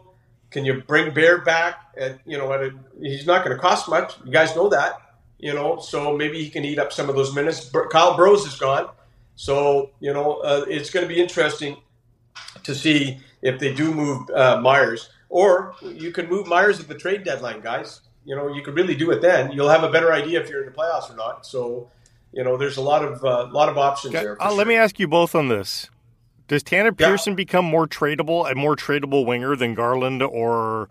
Speaker 6: can you bring Bear back? At you know, at a, he's not going to cost much. You guys know that. You know, so maybe he can eat up some of those minutes. Kyle Burroughs is gone, so you know uh, it's going to be interesting to see if they do move uh, Myers, or you can move Myers at the trade deadline, guys. You know, you could really do it then. You'll have a better idea if you're in the playoffs or not. So you know, there's a lot of uh, lot of options there.
Speaker 1: Uh,
Speaker 6: sure.
Speaker 1: Let me ask you both on this. Does Tanner Pearson yeah. become more tradable, a more tradable winger than Garland or,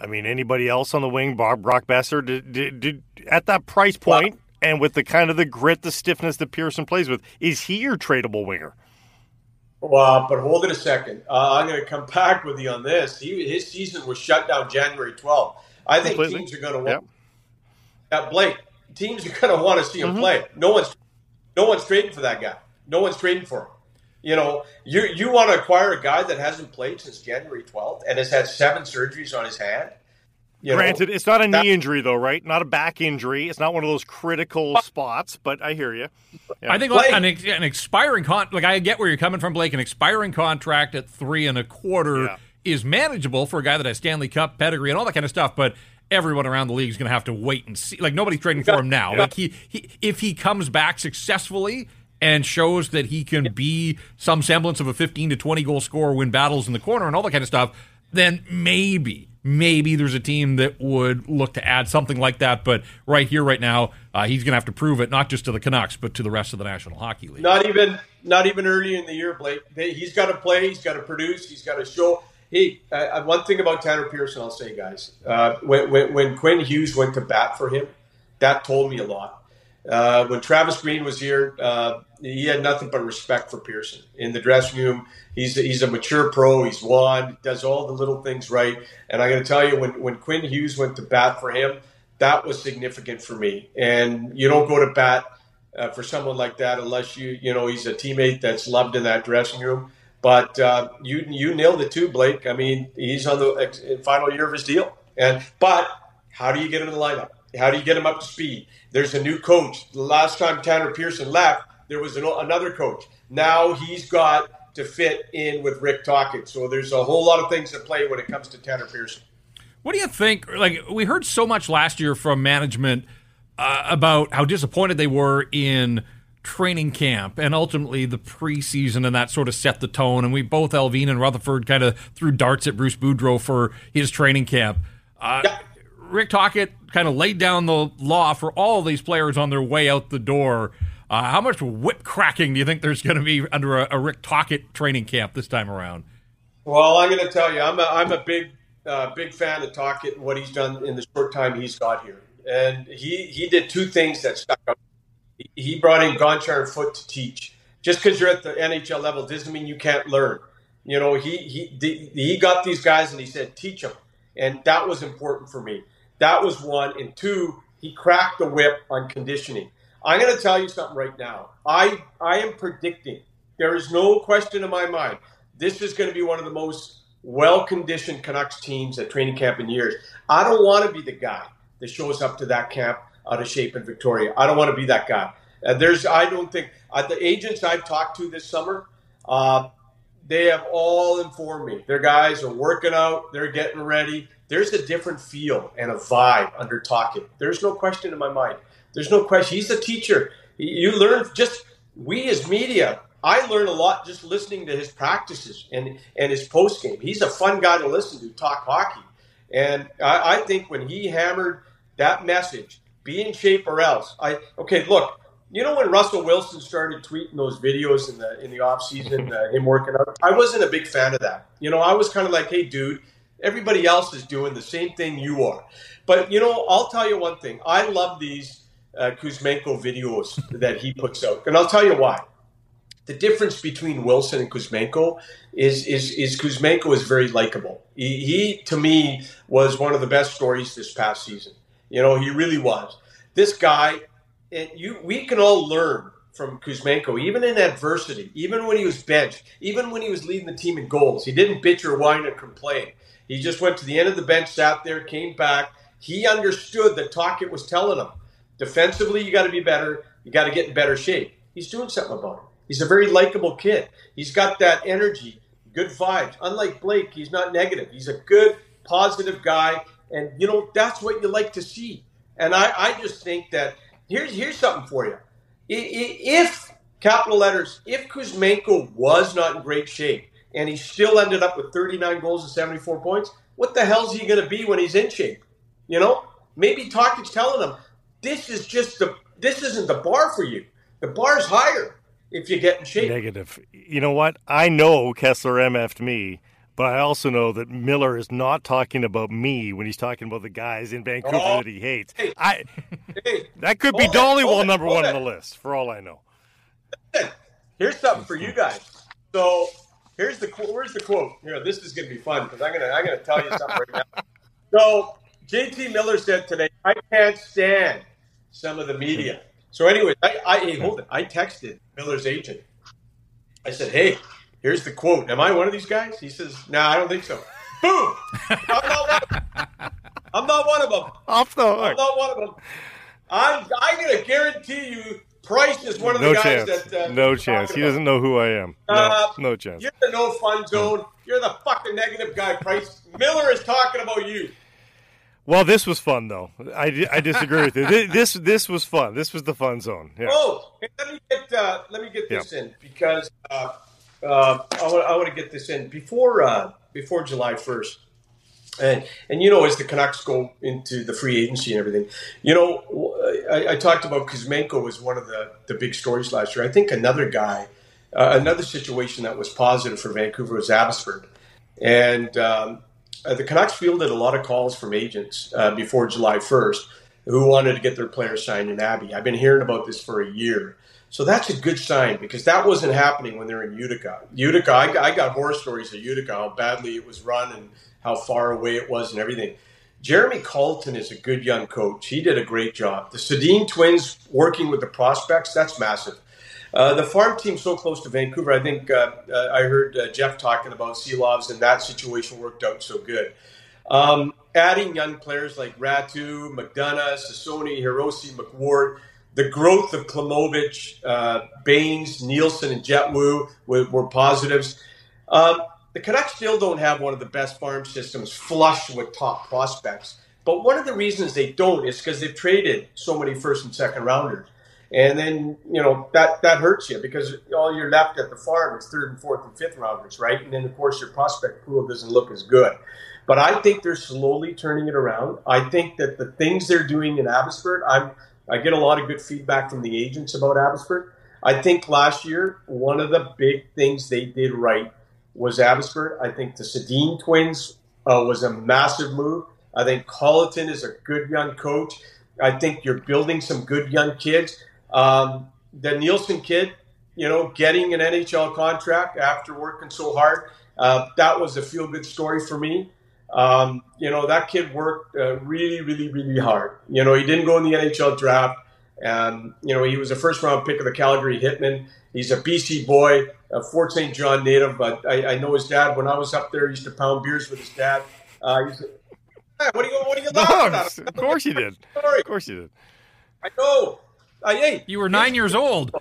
Speaker 1: I mean, anybody else on the wing? Bob Brock Boeser did, did, did, at that price point and with the kind of the grit, the stiffness that Pearson plays with, is he your tradable winger?
Speaker 6: Well, but hold it a second. Uh, I'm going to come back with you on this. He, his season was shut down January 12th. I think Completely. teams are going to want. Yep. That Blake, teams are going to want to see him mm-hmm. play. No one's no one's trading for that guy. No one's trading for him. You know, you you want to acquire a guy that hasn't played since January 12th and has had seven surgeries on his hand.
Speaker 1: You Granted, know, it's not a that, knee injury though, right? Not a back injury. It's not one of those critical spots. But I hear you.
Speaker 2: Yeah. I think Blake, an, an, expiring con like I get where you're coming from, Blake. An expiring contract at three and a quarter yeah. is manageable for a guy that has Stanley Cup pedigree and all that kind of stuff. But everyone around the league is going to have to wait and see. Like nobody's trading for him now. Like he, he, if he comes back successfully and shows that he can be some semblance of a 15 to 20 goal scorer, win battles in the corner, and all that kind of stuff, then maybe. Maybe there's a team that would look to add something like that, but right here, right now, uh, he's going to have to prove it not just to the Canucks, but to the rest of the National Hockey League.
Speaker 6: Not even, not even early in the year, Blake. He's got to play. He's got to produce. He's got to show Hey, uh, one thing about Tanner Pearson, I'll say, guys, uh, when, when, when, Quinn Hughes went to bat for him, that told me a lot. Uh, when Travis Green was here, uh, he had nothing but respect for Pearson in the dressing room. He's he's a mature pro. He's won, does all the little things right. And I got to tell you, when when Quinn Hughes went to bat for him, that was significant for me. And you don't go to bat uh, for someone like that unless you you know he's a teammate that's loved in that dressing room. But uh, you you nailed it too, Blake. I mean, he's on the final year of his deal, and but how do you get him in the lineup? How do you get him up to speed? There's a new coach. The last time Tanner Pearson left, there was an, another coach. Now he's got to fit in with Rick Tocchet. So there's a whole lot of things at play when it comes to Tanner Pearson.
Speaker 2: What do you think? Like we heard so much last year from management uh, about how disappointed they were in training camp and ultimately the preseason and that sort of set the tone. And we both, Allvin and Rutherford, kind of threw darts at Bruce Boudreau for his training camp. Uh, yeah. Rick Tocchet kind of laid down the law for all of these players on their way out the door. Uh, how much whip cracking do you think there's going to be under a, a, Rick Tocchet training camp this time around?
Speaker 6: Well, I'm going to tell you, I'm a, I'm a big uh, big fan of Tocchet and what he's done in the short time he's got here. And he, he did two things that stuck out he brought in Gonchar and Foote to teach. Just because you're at the NHL level doesn't mean you can't learn. You know, he he he got these guys and he said, teach them, and that was important for me. That was one, and two, he cracked the whip on conditioning. I'm going to tell you something right now. I I am predicting there is no question in my mind. This is going to be one of the most well conditioned Canucks teams at training camp in years. I don't want to be the guy that shows up to that camp out of shape in Victoria. I don't want to be that guy. Uh, there's, I don't think uh, the agents I've talked to this summer, uh, they have all informed me. Their guys are working out, they're getting ready. There's a different feel and a vibe under Tocchet. There's no question in my mind. There's no question. He's a teacher. You learn just we as media. I learn a lot just listening to his practices and and his post game. He's a fun guy to listen to talk hockey, and I, I think when he hammered that message, be in shape or else. I okay. Look, you know when Russell Wilson started tweeting those videos in the in the off season, *laughs* uh, him working out. I wasn't a big fan of that. You know, I was kind of like, hey, dude, everybody else is doing the same thing you are. But you know, I'll tell you one thing. I love these uh, Kuzmenko videos *laughs* that he puts out, and I'll tell you why. The difference between Wilson and Kuzmenko is is is Kuzmenko is very likable. He, he to me was one of the best stories this past season. You know, he really was. This guy and you we can all learn from Kuzmenko, even in adversity, even when he was benched, even when he was leading the team in goals. He didn't bitch or whine or complain. He just went to the end of the bench, sat there, came back. He understood that Tocchet was telling him, defensively, you got to be better. You got to get in better shape. he's doing something about it. He's a very likable kid. He's got that energy, good vibes. Unlike Blake, he's not negative. He's a good, positive guy, and you know that's what you like to see. And I, I just think that here's here's something for you. If capital letters, if Kuzmenko was not in great shape and he still ended up with 39 goals and 74 points, what the hell's he going to be when he's in shape? You know, maybe Tocchet's telling him this is just the this isn't the bar for you. The bar's higher if you get in shape.
Speaker 1: Negative. You know what? I know Kesler MF'd me, but I also know that Miller is not talking about me when he's talking about the guys in Vancouver oh, that he oh, hates. Hey, I hey, that could be Dhaliwal number one on the list, for all I know.
Speaker 6: Here's something for you guys. So Here's the where's the quote? Here, this is going to be fun because I'm gonna I'm gonna tell you something right now. *laughs* So JT Miller said today, I can't stand some of the media. So anyway, I, I hey, hold it. I texted Miller's agent. I said, Hey, here's the quote. Am I one of these guys? He says, No, nah, I don't think so. Boom! I'm not one of them. I'm not one of them.
Speaker 1: Off the hook.
Speaker 6: I'm not one of them. I'm I'm gonna guarantee you Price is one of
Speaker 1: no
Speaker 6: the
Speaker 1: guys
Speaker 6: chance. that.
Speaker 1: Uh, no chance. He doesn't know who I am. No, uh, no chance.
Speaker 6: You're the no fun zone. You're the fucking negative guy, Price. Miller is talking about you.
Speaker 1: Well, this was fun though. I, I disagree with you. *laughs* This this was fun. This was the fun zone. Yeah.
Speaker 6: Oh, let me get uh, let me get this yeah. in because uh, uh, I want I want to get this in before uh, before July first. And, and you know, as the Canucks go into the free agency and everything, you know, I, I talked about Kuzmenko was one of the, the big stories last year. I think another guy, uh, another situation that was positive for Vancouver was Abbotsford. And um, uh, the Canucks fielded a lot of calls from agents uh, before July 1st who wanted to get their players signed in Abbey. I've been hearing about this for a year. So that's a good sign because that wasn't happening when they're in Utica. Utica, I, I got horror stories of Utica, how badly it was run and how far away it was and everything. Jeremy Colliton is a good young coach. He did a great job. The Sedin twins working with the prospects, that's massive. Uh, the farm team so close to Vancouver. I think uh, uh, I heard uh, Jeff talking about Silovs, and that situation worked out so good. Um, adding young players like Ratu, McDonough, Sassoni, Hirose, McWard, the growth of Klimovich, uh, Bains, Nielsen, and Jett Woo were, were positives. Um, the Canucks still don't have one of the best farm systems flush with top prospects. But one of the reasons they don't is because they've traded so many first and second rounders. And then, you know, that, that hurts you because all you're left at the farm is third and fourth and fifth rounders, right? And then, of course, your prospect pool doesn't look as good. But I think they're slowly turning it around. I think that the things they're doing in Abbotsford, I'm, I get a lot of good feedback from the agents about Abbotsford. I think last year, one of the big things they did right was Abbotsford. I think the Sedin twins uh, was a massive move. I think Colliton is a good young coach. I think you're building some good young kids. Um, the Nielsen kid, you know, getting an NHL contract after working so hard, uh, that was a feel good story for me. Um, you know, that kid worked uh, really, really, really hard. You know, he didn't go in the NHL draft. And, you know, he was a first round pick of the Calgary Hitmen. He's a BC boy, a Fort St. John native, but I, I, know his dad. When I was up there, he used to pound beers with his dad. Uh, he's, hey, what are you, what are you laughing at?
Speaker 1: Of course you did. Of course you did.
Speaker 6: I know. I, hey,
Speaker 2: you were nine years old.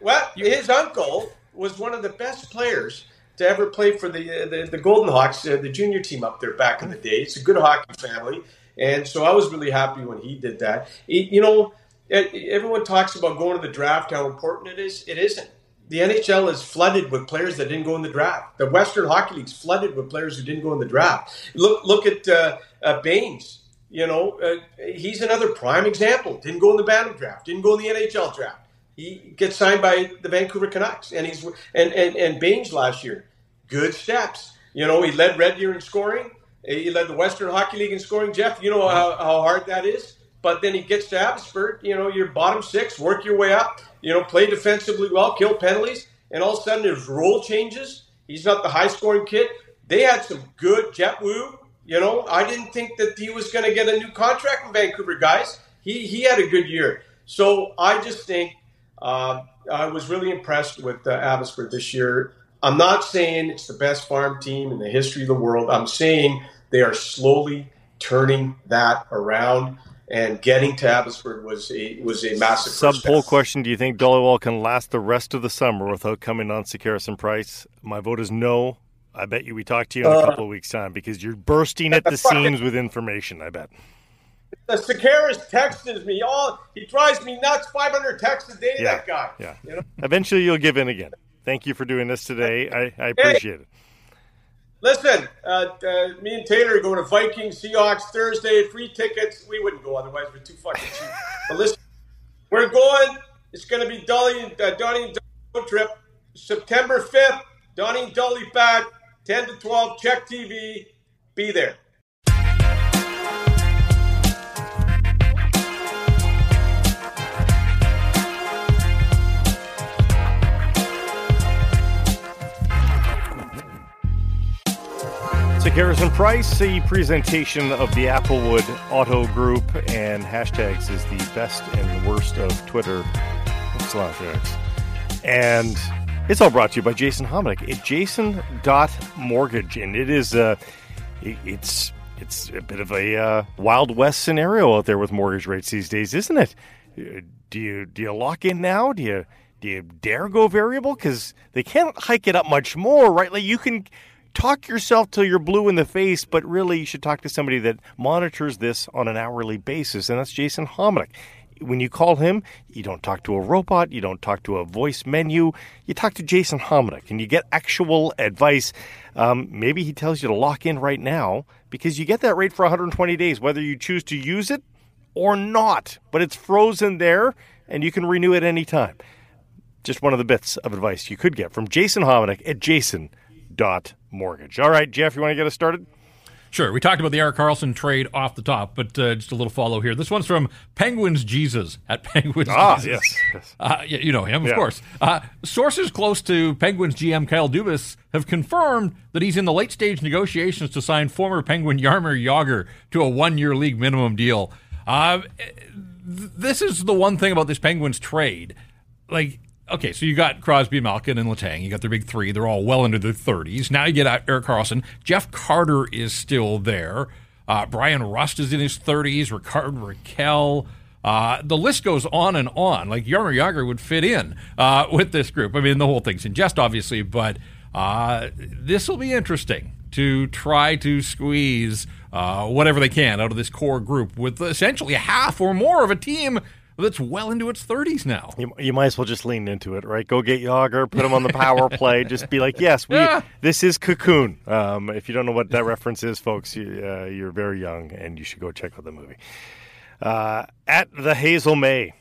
Speaker 6: Well, his uncle was one of the best players to ever play for the uh, the, the, Golden Hawks, uh, the junior team up there back in the day. It's a good hockey family, and so I was really happy when he did that. you know, everyone talks about going to the draft, how important it is. It isn't. The NHL is flooded with players that didn't go in the draft. The Western Hockey League's flooded with players who didn't go in the draft. Look, look at uh, uh, Bains. You know, uh, he's another prime example. Didn't go in the Bantam draft. Didn't go in the NHL draft. He gets signed by the Vancouver Canucks, and he's and and, and Bains last year, good steps. You know, he led Red Deer in scoring. He led the Western Hockey League in scoring. Jeff, you know how, how hard that is. But then he gets to Abbotsford, you know, you're bottom six, work your way up, you know, play defensively well, kill penalties, and all of a sudden his role changes. He's not the high scoring kid. They had some good Jett Woo. You know, I didn't think that he was going to get a new contract in Vancouver, guys. He he had a good year. So I just think uh, I was really impressed with uh, Abbotsford this year. I'm not saying it's the best farm team in the history of the world. I'm saying they are slowly turning that around. and getting to Abbotsford was a was a massive
Speaker 1: sub poll question. Do you think Dhaliwal can last the rest of the summer without coming on Sekeres and Price? My vote is no. I bet you we talk to you in a uh, couple of weeks' time because you're bursting at the seams with information. I bet.
Speaker 6: The Sekeres texts me. All he drives me nuts. Five hundred texts a day.
Speaker 1: Yeah,
Speaker 6: that guy.
Speaker 1: Yeah. You know? Eventually, you'll give in again. Thank you for doing this today. I, I appreciate hey, it.
Speaker 6: Listen, uh, uh, me and Taylor going to Vikings Seahawks Thursday. Free tickets. We wouldn't go otherwise. We're too fucking cheap. but listen, we're going. It's going to be Dolly and uh, Donnie and Dolly trip September fifth. Donnie and Dolly back ten to twelve. Check TV. Be there.
Speaker 1: Harrison Price, a presentation of the Applewood Auto Group and hashtags is the best and worst of Twitter slash X. And it's all brought to you by Jason Hominick at jason.mortgage. And it is, uh, it's, it's a bit of a uh, Wild West scenario out there with mortgage rates these days, isn't it? Do you, do you lock in now? Do you, do you dare go variable? Because they can't hike it up much more, right? Like you can talk yourself till you're blue in the face, but really you should talk to somebody that monitors this on an hourly basis, and that's Jason Hominick. When you call him, you don't talk to a robot, you don't talk to a voice menu, you talk to Jason Hominick, and you get actual advice. Um, maybe he tells you to lock in right now because you get that rate for 120 days, whether you choose to use it or not, but it's frozen there and you can renew it anytime. Just one of the bits of advice you could get from Jason Hominick at jason.com dot mortgage. All right, Jeff, you want to get us started?
Speaker 2: Sure. We talked about the Erik Karlsson trade off the top, but uh, just a little follow here. This one's from Penguins Jesus at *laughs* Penguins
Speaker 1: ah,
Speaker 2: Jesus.
Speaker 1: yes. yes.
Speaker 2: Uh, you know him, of yeah. course. Uh, sources close to Penguins GM Kyle Dubas have confirmed that he's in the late stage negotiations to sign former Penguin Jaromir Jagr to a one year league minimum deal. Uh, this is the one thing about this Penguins trade. Like, okay, so you got Crosby, Malkin, and Letang. You got their big three. They're all well into their 30s. Now you get Erik Karlsson. Jeff Carter is still there. Uh, Bryan Rust is in his 30s. Rickard Rakell. Uh, the list goes on and on. Like Jaromir Jagr would fit in uh, with this group. I mean, the whole thing's in jest, obviously, but uh, this will be interesting to try to squeeze uh, whatever they can out of this core group with essentially half or more of a team that's well into its 30s now.
Speaker 1: You, you, might as well just lean into it, right? Go get Jagr, put him on the power *laughs* play. Just be like, yes, we. Yeah. This is Cocoon. Um, if you don't know what that reference is, folks, you, uh, you're very young and you should go check out the movie. Uh, at the Hazel Mae.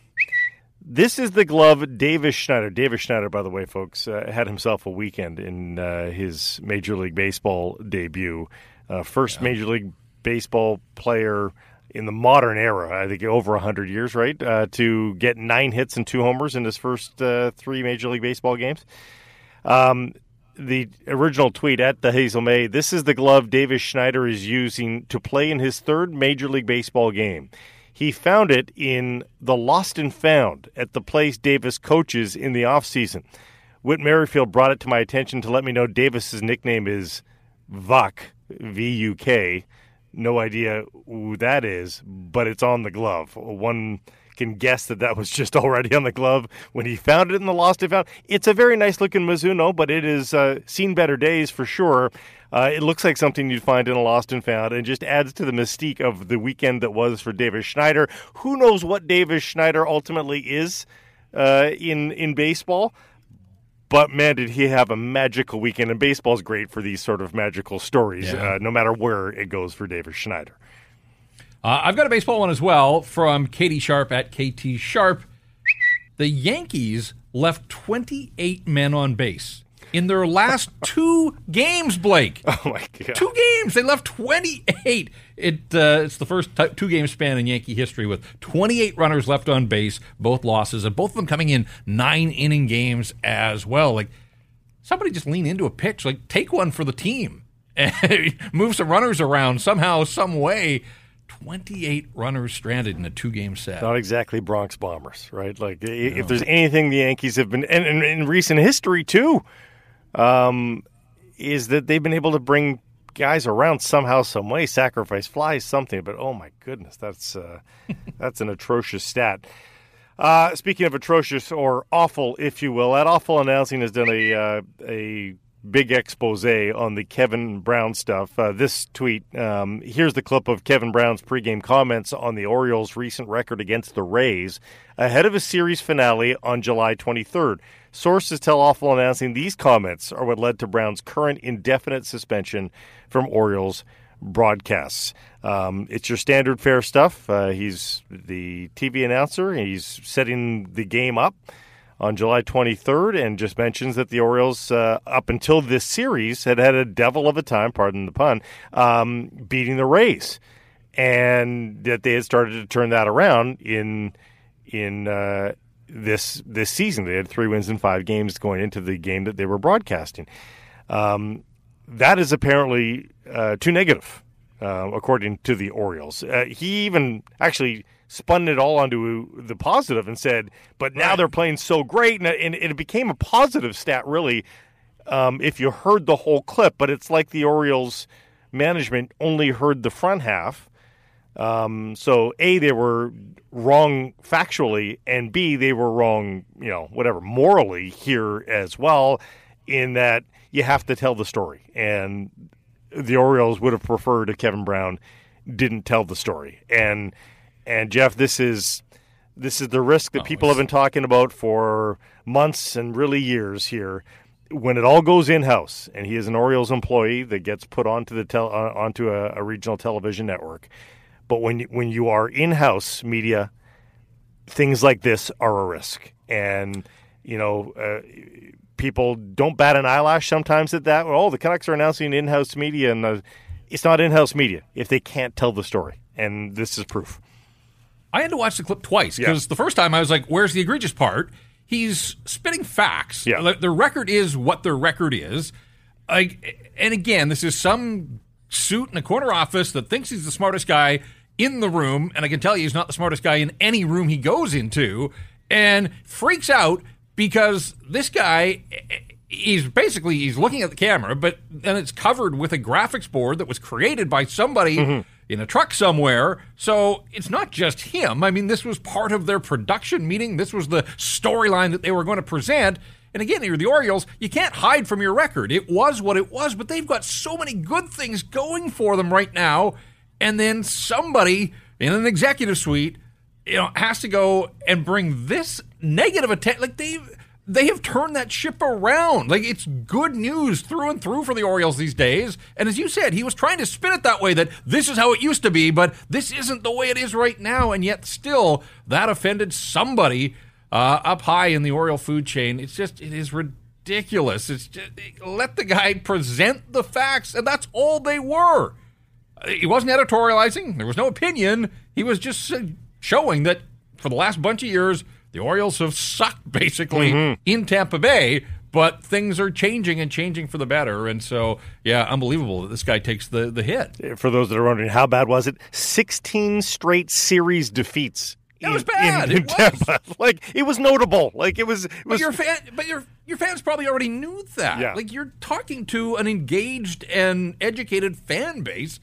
Speaker 1: This is the glove Davis Schneider. Davis Schneider, by the way, folks, uh, had himself a weekend in uh, his Major League Baseball debut. Uh, first yeah. Major League Baseball player in the modern era, I think over 100 years, right, uh, to get nine hits and two homers in his first uh, three Major League Baseball games. Um, the original tweet at the Hazel Mae this is the glove Davis Schneider is using to play in his third Major League Baseball game. He found it in the Lost and Found at the place Davis coaches in the offseason. Whit Merrifield brought it to my attention to let me know Davis's nickname is Vuk, V U K no idea who that is, but it's on the glove. One can guess that that was just *laughs* already on the glove when he found it in the Lost and Found. It's a very nice looking Mizuno, but it has uh, seen better days for sure. Uh, it looks like something you'd find in a Lost and Found and just adds to the mystique of the weekend that was for Davis Schneider. Who knows what Davis Schneider ultimately is uh, in in baseball? But man, did he have a magical weekend! And baseball's great for these sort of magical stories, yeah. uh, no matter where it goes for David Schneider.
Speaker 2: Uh, I've got a baseball one as well from Katie Sharp at KT Sharp. The Yankees left 28 men on base in their last *laughs* two games, Blake.
Speaker 1: Oh my god!
Speaker 2: Two games. They left 28. It uh, it's the first t- two game span in Yankee history with 28 runners left on base, both losses, and both of them coming in nine inning games as well. Like somebody just lean into a pitch, like take one for the team, and *laughs* move some runners around somehow, some way. 28 runners stranded in a two game set.
Speaker 1: Not exactly Bronx Bombers, right? Like, no. if there's anything the Yankees have been, and, and in recent history too, um, is that they've been able to bring guys around somehow, some way, sacrifice flies, something. But oh my goodness, that's uh, *laughs* that's an atrocious stat. Uh, speaking of atrocious or awful, if you will, that awful announcing has done a uh, a big expose on the Kevin Brown stuff. Uh, this tweet um, here's the clip of Kevin Brown's pregame comments on the Orioles' recent record against the Rays ahead of a series finale on July 23rd. Sources tell Awful announcing these comments are what led to Brown's current indefinite suspension from Orioles broadcasts. Um, it's your standard fair stuff. Uh, he's the TV announcer. He's setting the game up on July 23rd and just mentions that the Orioles, uh, up until this series, had had a devil of a time, pardon the pun, um, beating the Rays. And that they had started to turn that around in in uh, this this season. They had three wins in five games going into the game that they were broadcasting. Um, that is apparently uh, too negative, uh, according to the Orioles. Uh, he even actually spun it all onto the positive and said, but now right. they're playing so great. And, and, it became a positive stat, really, um, if you heard the whole clip. But it's like the Orioles management only heard the front half. Um, so, A, they were wrong factually, and B, they were wrong, you know, whatever, morally here as well, in that you have to tell the story. And the Orioles would have preferred if Kevin Brown didn't tell the story. And and Jeff, this is this is the risk that oh, people have been talking about for months and really years here. When it all goes in house, and he is an Orioles employee that gets put onto the tel- uh, onto a, a, regional television network, but when when you are in house media, things like this are a risk, and you know. Uh, people don't bat an eyelash sometimes at that. Oh, the Canucks are announcing in-house media, and uh, it's not in-house media if they can't tell the story, and this is proof.
Speaker 2: I had to watch the clip twice because yeah. the first time I was like, "Where's the egregious part?" He's spitting facts.
Speaker 1: Yeah.
Speaker 2: The record is what the record is. Like, and again, this is some suit in a corner office that thinks he's the smartest guy in the room, and I can tell you he's not the smartest guy in any room he goes into, and freaks out because this guy he's basically he's looking at the camera, but then it's covered with a graphics board that was created by somebody mm-hmm in a truck somewhere. So it's not just him. I mean, this was part of their production meeting. This was the storyline that they were going to present. And again, you're the Orioles. You can't hide from your record. It was what it was, but they've got so many good things going for them right now. And then somebody in an executive suite, you know, has to go and bring this negative attention. Like they they have turned that ship around. Like it's good news through and through for the Orioles these days. And as you said, he was trying to spin it that way that this is how it used to be, but this isn't the way it is right now. And yet still that offended somebody uh, up high in the Oriole food chain. It's just it is ridiculous. It's just let the guy present the facts, and that's all they were. He wasn't editorializing. There was no opinion. He was just showing that for the last bunch of years the Orioles have sucked basically mm-hmm. in Tampa Bay, but things are changing and changing for the better. And so, yeah, unbelievable that this guy takes the, the hit.
Speaker 1: For those that are wondering, how bad was it? 16 straight series defeats.
Speaker 2: It was bad.
Speaker 1: In, in
Speaker 2: it Tampa.
Speaker 1: Was. *laughs* Like it was notable. Like it was. It was
Speaker 2: but your fan, but your your fans probably already knew that.
Speaker 1: Yeah.
Speaker 2: Like you're talking to an engaged and educated fan base.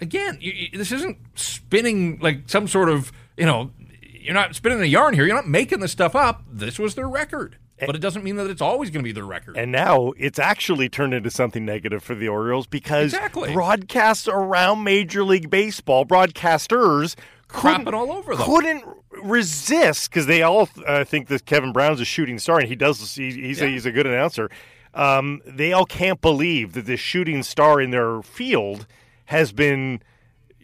Speaker 2: Again, you, this isn't spinning like some sort of you know you're not spinning a yarn here. You're not making this stuff up. This was their record. But it doesn't mean that it's always going to be their record.
Speaker 1: And now it's actually turned into something negative for the Orioles because
Speaker 2: exactly.
Speaker 1: broadcasts around Major League Baseball, broadcasters
Speaker 2: crapping all over them.
Speaker 1: Couldn't resist because they all uh, think that Kevin Brown's a shooting star, and he does. He, he's, yeah. a, he's a good announcer. Um, they all can't believe that this shooting star in their field has been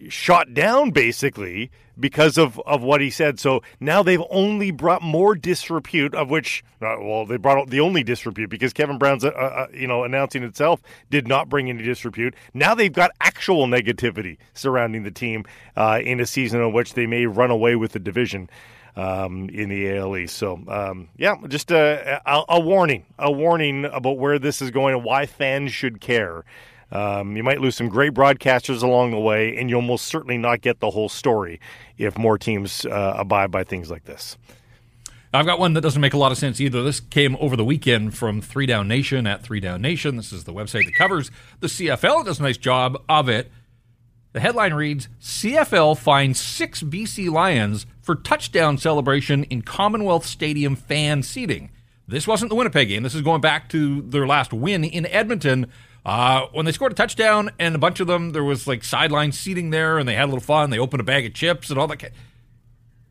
Speaker 1: shot down basically because of, of what he said. So now they've only brought more disrepute, of which, uh, well, they brought the only disrepute because Kevin Brown's, uh, uh, you know, announcing itself did not bring any disrepute. Now they've got actual negativity surrounding the team uh, in a season in which they may run away with the division. Um, in the ALE. So, um, yeah, just a, a, a warning, a warning about where this is going and why fans should care. Um, you might lose some great broadcasters along the way, and you'll most certainly not get the whole story if more teams uh, abide by things like this.
Speaker 2: I've got one that doesn't make a lot of sense either. This came over the weekend from Three Down Nation at Three Down Nation. This is the website that covers the CFL. It does a nice job of it. The headline reads CFL finds six BC Lions for touchdown celebration in Commonwealth Stadium fan seating. This wasn't the Winnipeg game. This is going back to their last win in Edmonton. Uh, when they scored a touchdown, and a bunch of them, there was like sideline seating there, and they had a little fun. They opened a bag of chips and all that.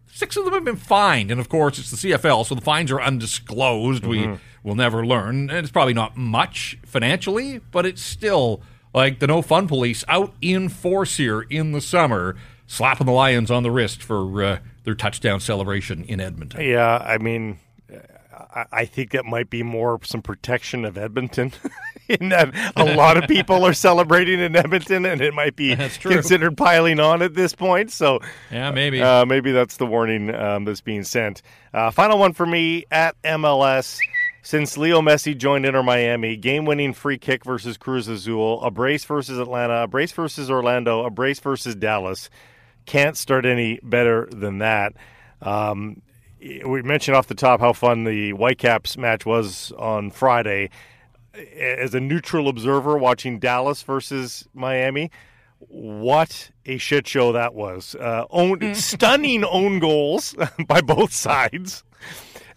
Speaker 2: Six of them have been fined, and of course, it's the CFL, so the fines are undisclosed. Mm-hmm. We will never learn, and it's probably not much financially, but it's still like the no fun police out in force here in the summer, slapping the Lions on the wrist for uh, their touchdown celebration in Edmonton.
Speaker 1: Yeah, I mean, I think that might be more some protection of Edmonton. *laughs* *laughs* in that a lot of people are celebrating in Edmonton, and it might be considered piling on at this point. So,
Speaker 2: yeah, maybe
Speaker 1: uh, maybe that's the warning um, that's being sent. Uh, final one for me at MLS. Since Leo Messi joined Inter Miami, game winning free kick versus Cruz Azul, a brace versus Atlanta, a brace versus Orlando, a brace versus Dallas. Can't start any better than that. Um, we mentioned off the top how fun the Whitecaps match was on Friday. As a neutral observer watching Dallas versus Miami, what a shit show that was! Uh, own, *laughs* stunning own goals *laughs* by both sides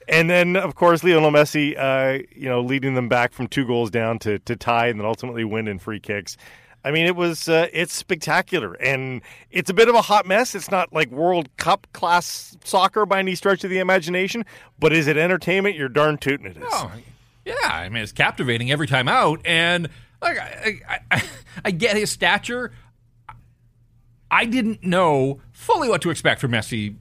Speaker 1: and then of course Lionel Messi, uh, you know, leading them back from two goals down to to tie, and then ultimately win in free kicks. I mean, it was uh, it's spectacular, and it's a bit of a hot mess. It's not like World Cup class soccer by any stretch of the imagination, but is it entertainment? You're darn tooting it is.
Speaker 2: Oh, yeah, I mean, it's captivating every time out, and like I, I, I, *laughs* I get his stature. I didn't know fully what to expect from Messi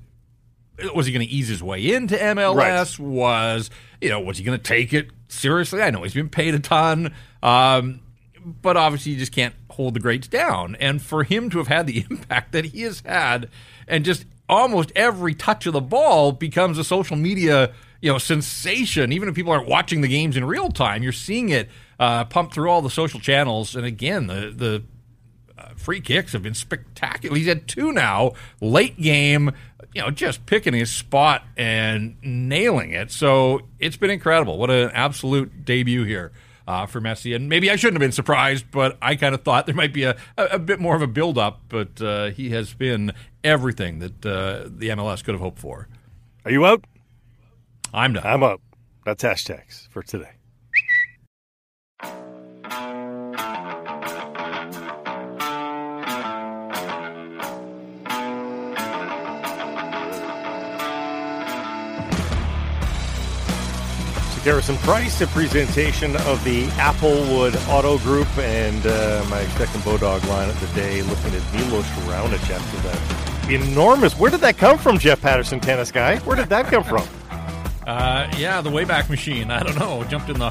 Speaker 2: was he going to ease his way into MLS? Right. Was you know was he going to take it seriously? I know he's been paid a ton, um, but obviously you just can't hold the greats down. And for him to have had the *laughs* impact that he has had, and just almost every touch of the ball becomes a social media you know sensation. Even if people aren't watching the games in real time, you're seeing it uh, pump through all the social channels. And again, the the uh, free kicks have been spectacular. He's had two now, late game, you know, just picking his spot and nailing it. So it's been incredible. What an absolute debut here. Uh, for Messi, and maybe I shouldn't have been surprised, but I kind of thought there might be a, a, a bit more of a build-up. But uh, he has been everything that uh, the MLS could have hoped for.
Speaker 1: Are you out?
Speaker 2: I'm done.
Speaker 1: I'm up. That's hashtags for today. Garrison Price, a presentation of the Applewood Auto Group, and uh, my second Bodog line of the day, looking at Milos Raonic after that enormous. Where did that come from, Jeff Paterson, tennis guy? Where did that come from?
Speaker 2: Uh, yeah, the Wayback Machine. I don't know. Jumped in the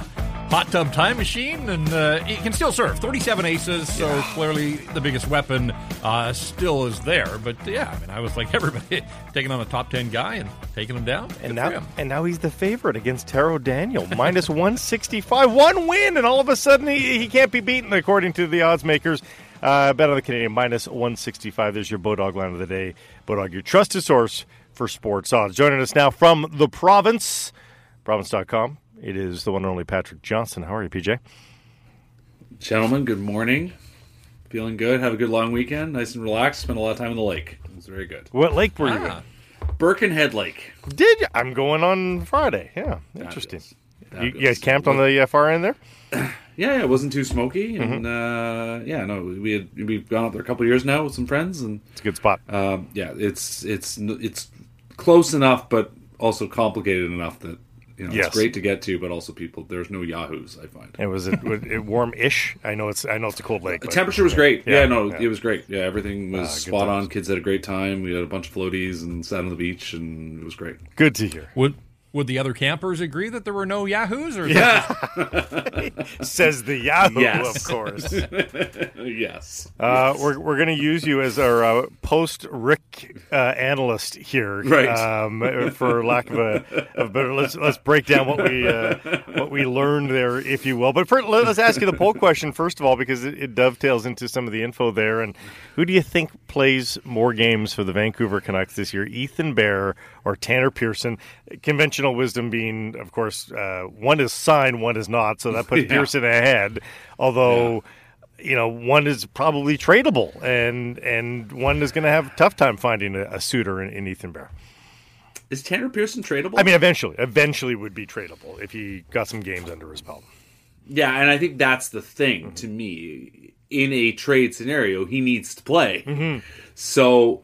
Speaker 2: hot tub time machine, and uh, it can still serve. 37 aces, so yeah. clearly the biggest weapon uh, still is there. But yeah, I mean, I was like everybody *laughs* taking on a top 10 guy and taking him down.
Speaker 1: And now, and now he's the favorite against Taro Daniel, *laughs* minus 165, one win, and all of a sudden he, he can't be beaten according to the odds makers. Uh, bet on the Canadian minus 165. There's your Bodog line of the day. Bodog, your trusted source for sports odds. Joining us now from the province, province.com. It is the one and only Patrick Johnston. How are you, PJ?
Speaker 7: Gentlemen, good morning. Feeling good. Have a good long weekend. Nice and relaxed. Spent a lot of time in the lake. It was very good.
Speaker 1: What lake were you ah.
Speaker 7: in? Birkenhead Lake.
Speaker 1: Did you? I'm going on Friday. Yeah, interesting. You, you, guys camped on the uh, far end there? *clears throat*
Speaker 7: yeah, it wasn't too smoky, and mm-hmm. uh, yeah, no, we had we've gone up there a couple years now with some friends, and
Speaker 1: it's a good spot.
Speaker 7: Um, yeah, it's it's it's close enough, but also complicated enough that you know, yes. it's great to get to, but also people. There's no yahoos. I find
Speaker 1: it was it, it warm-ish. I know it's I know it's a cold lake.
Speaker 7: The temperature was great. Yeah, yeah no, yeah. it was great. Yeah, everything was uh, spot on. Kids had a great time. We had a bunch of floaties and sat on the beach, and it was great.
Speaker 1: Good to hear.
Speaker 2: Would would the other campers agree that there were no Yahoos? Or
Speaker 1: yeah, *laughs* says the Yahoo, yes. of course. *laughs*
Speaker 7: yes.
Speaker 1: Uh, we're we're going to use you as our uh, post Rick uh, analyst here,
Speaker 7: right?
Speaker 1: Um, for lack of a, of better, let's let's break down what we uh, what we learned there, if you will. But first, let's ask you the poll question first of all, because it, it dovetails into some of the info there. And who do you think plays more games for the Vancouver Canucks this year, Ethan Bear or Tanner Pearson? Conventional conventional wisdom being, of course, uh, one is signed, one is not. So that puts *laughs* yeah. Pearson ahead. Although. Yeah you know, one is probably tradable, and and one is going to have a tough time finding a, a suitor in, in, Ethan Bear.
Speaker 7: Is Tanner Pearson tradable?
Speaker 1: I mean, eventually, eventually would be tradable if he got some games under his belt.
Speaker 7: Yeah, and I think that's the thing mm-hmm. to me. In a trade scenario, he needs to play.
Speaker 1: Mm-hmm.
Speaker 7: So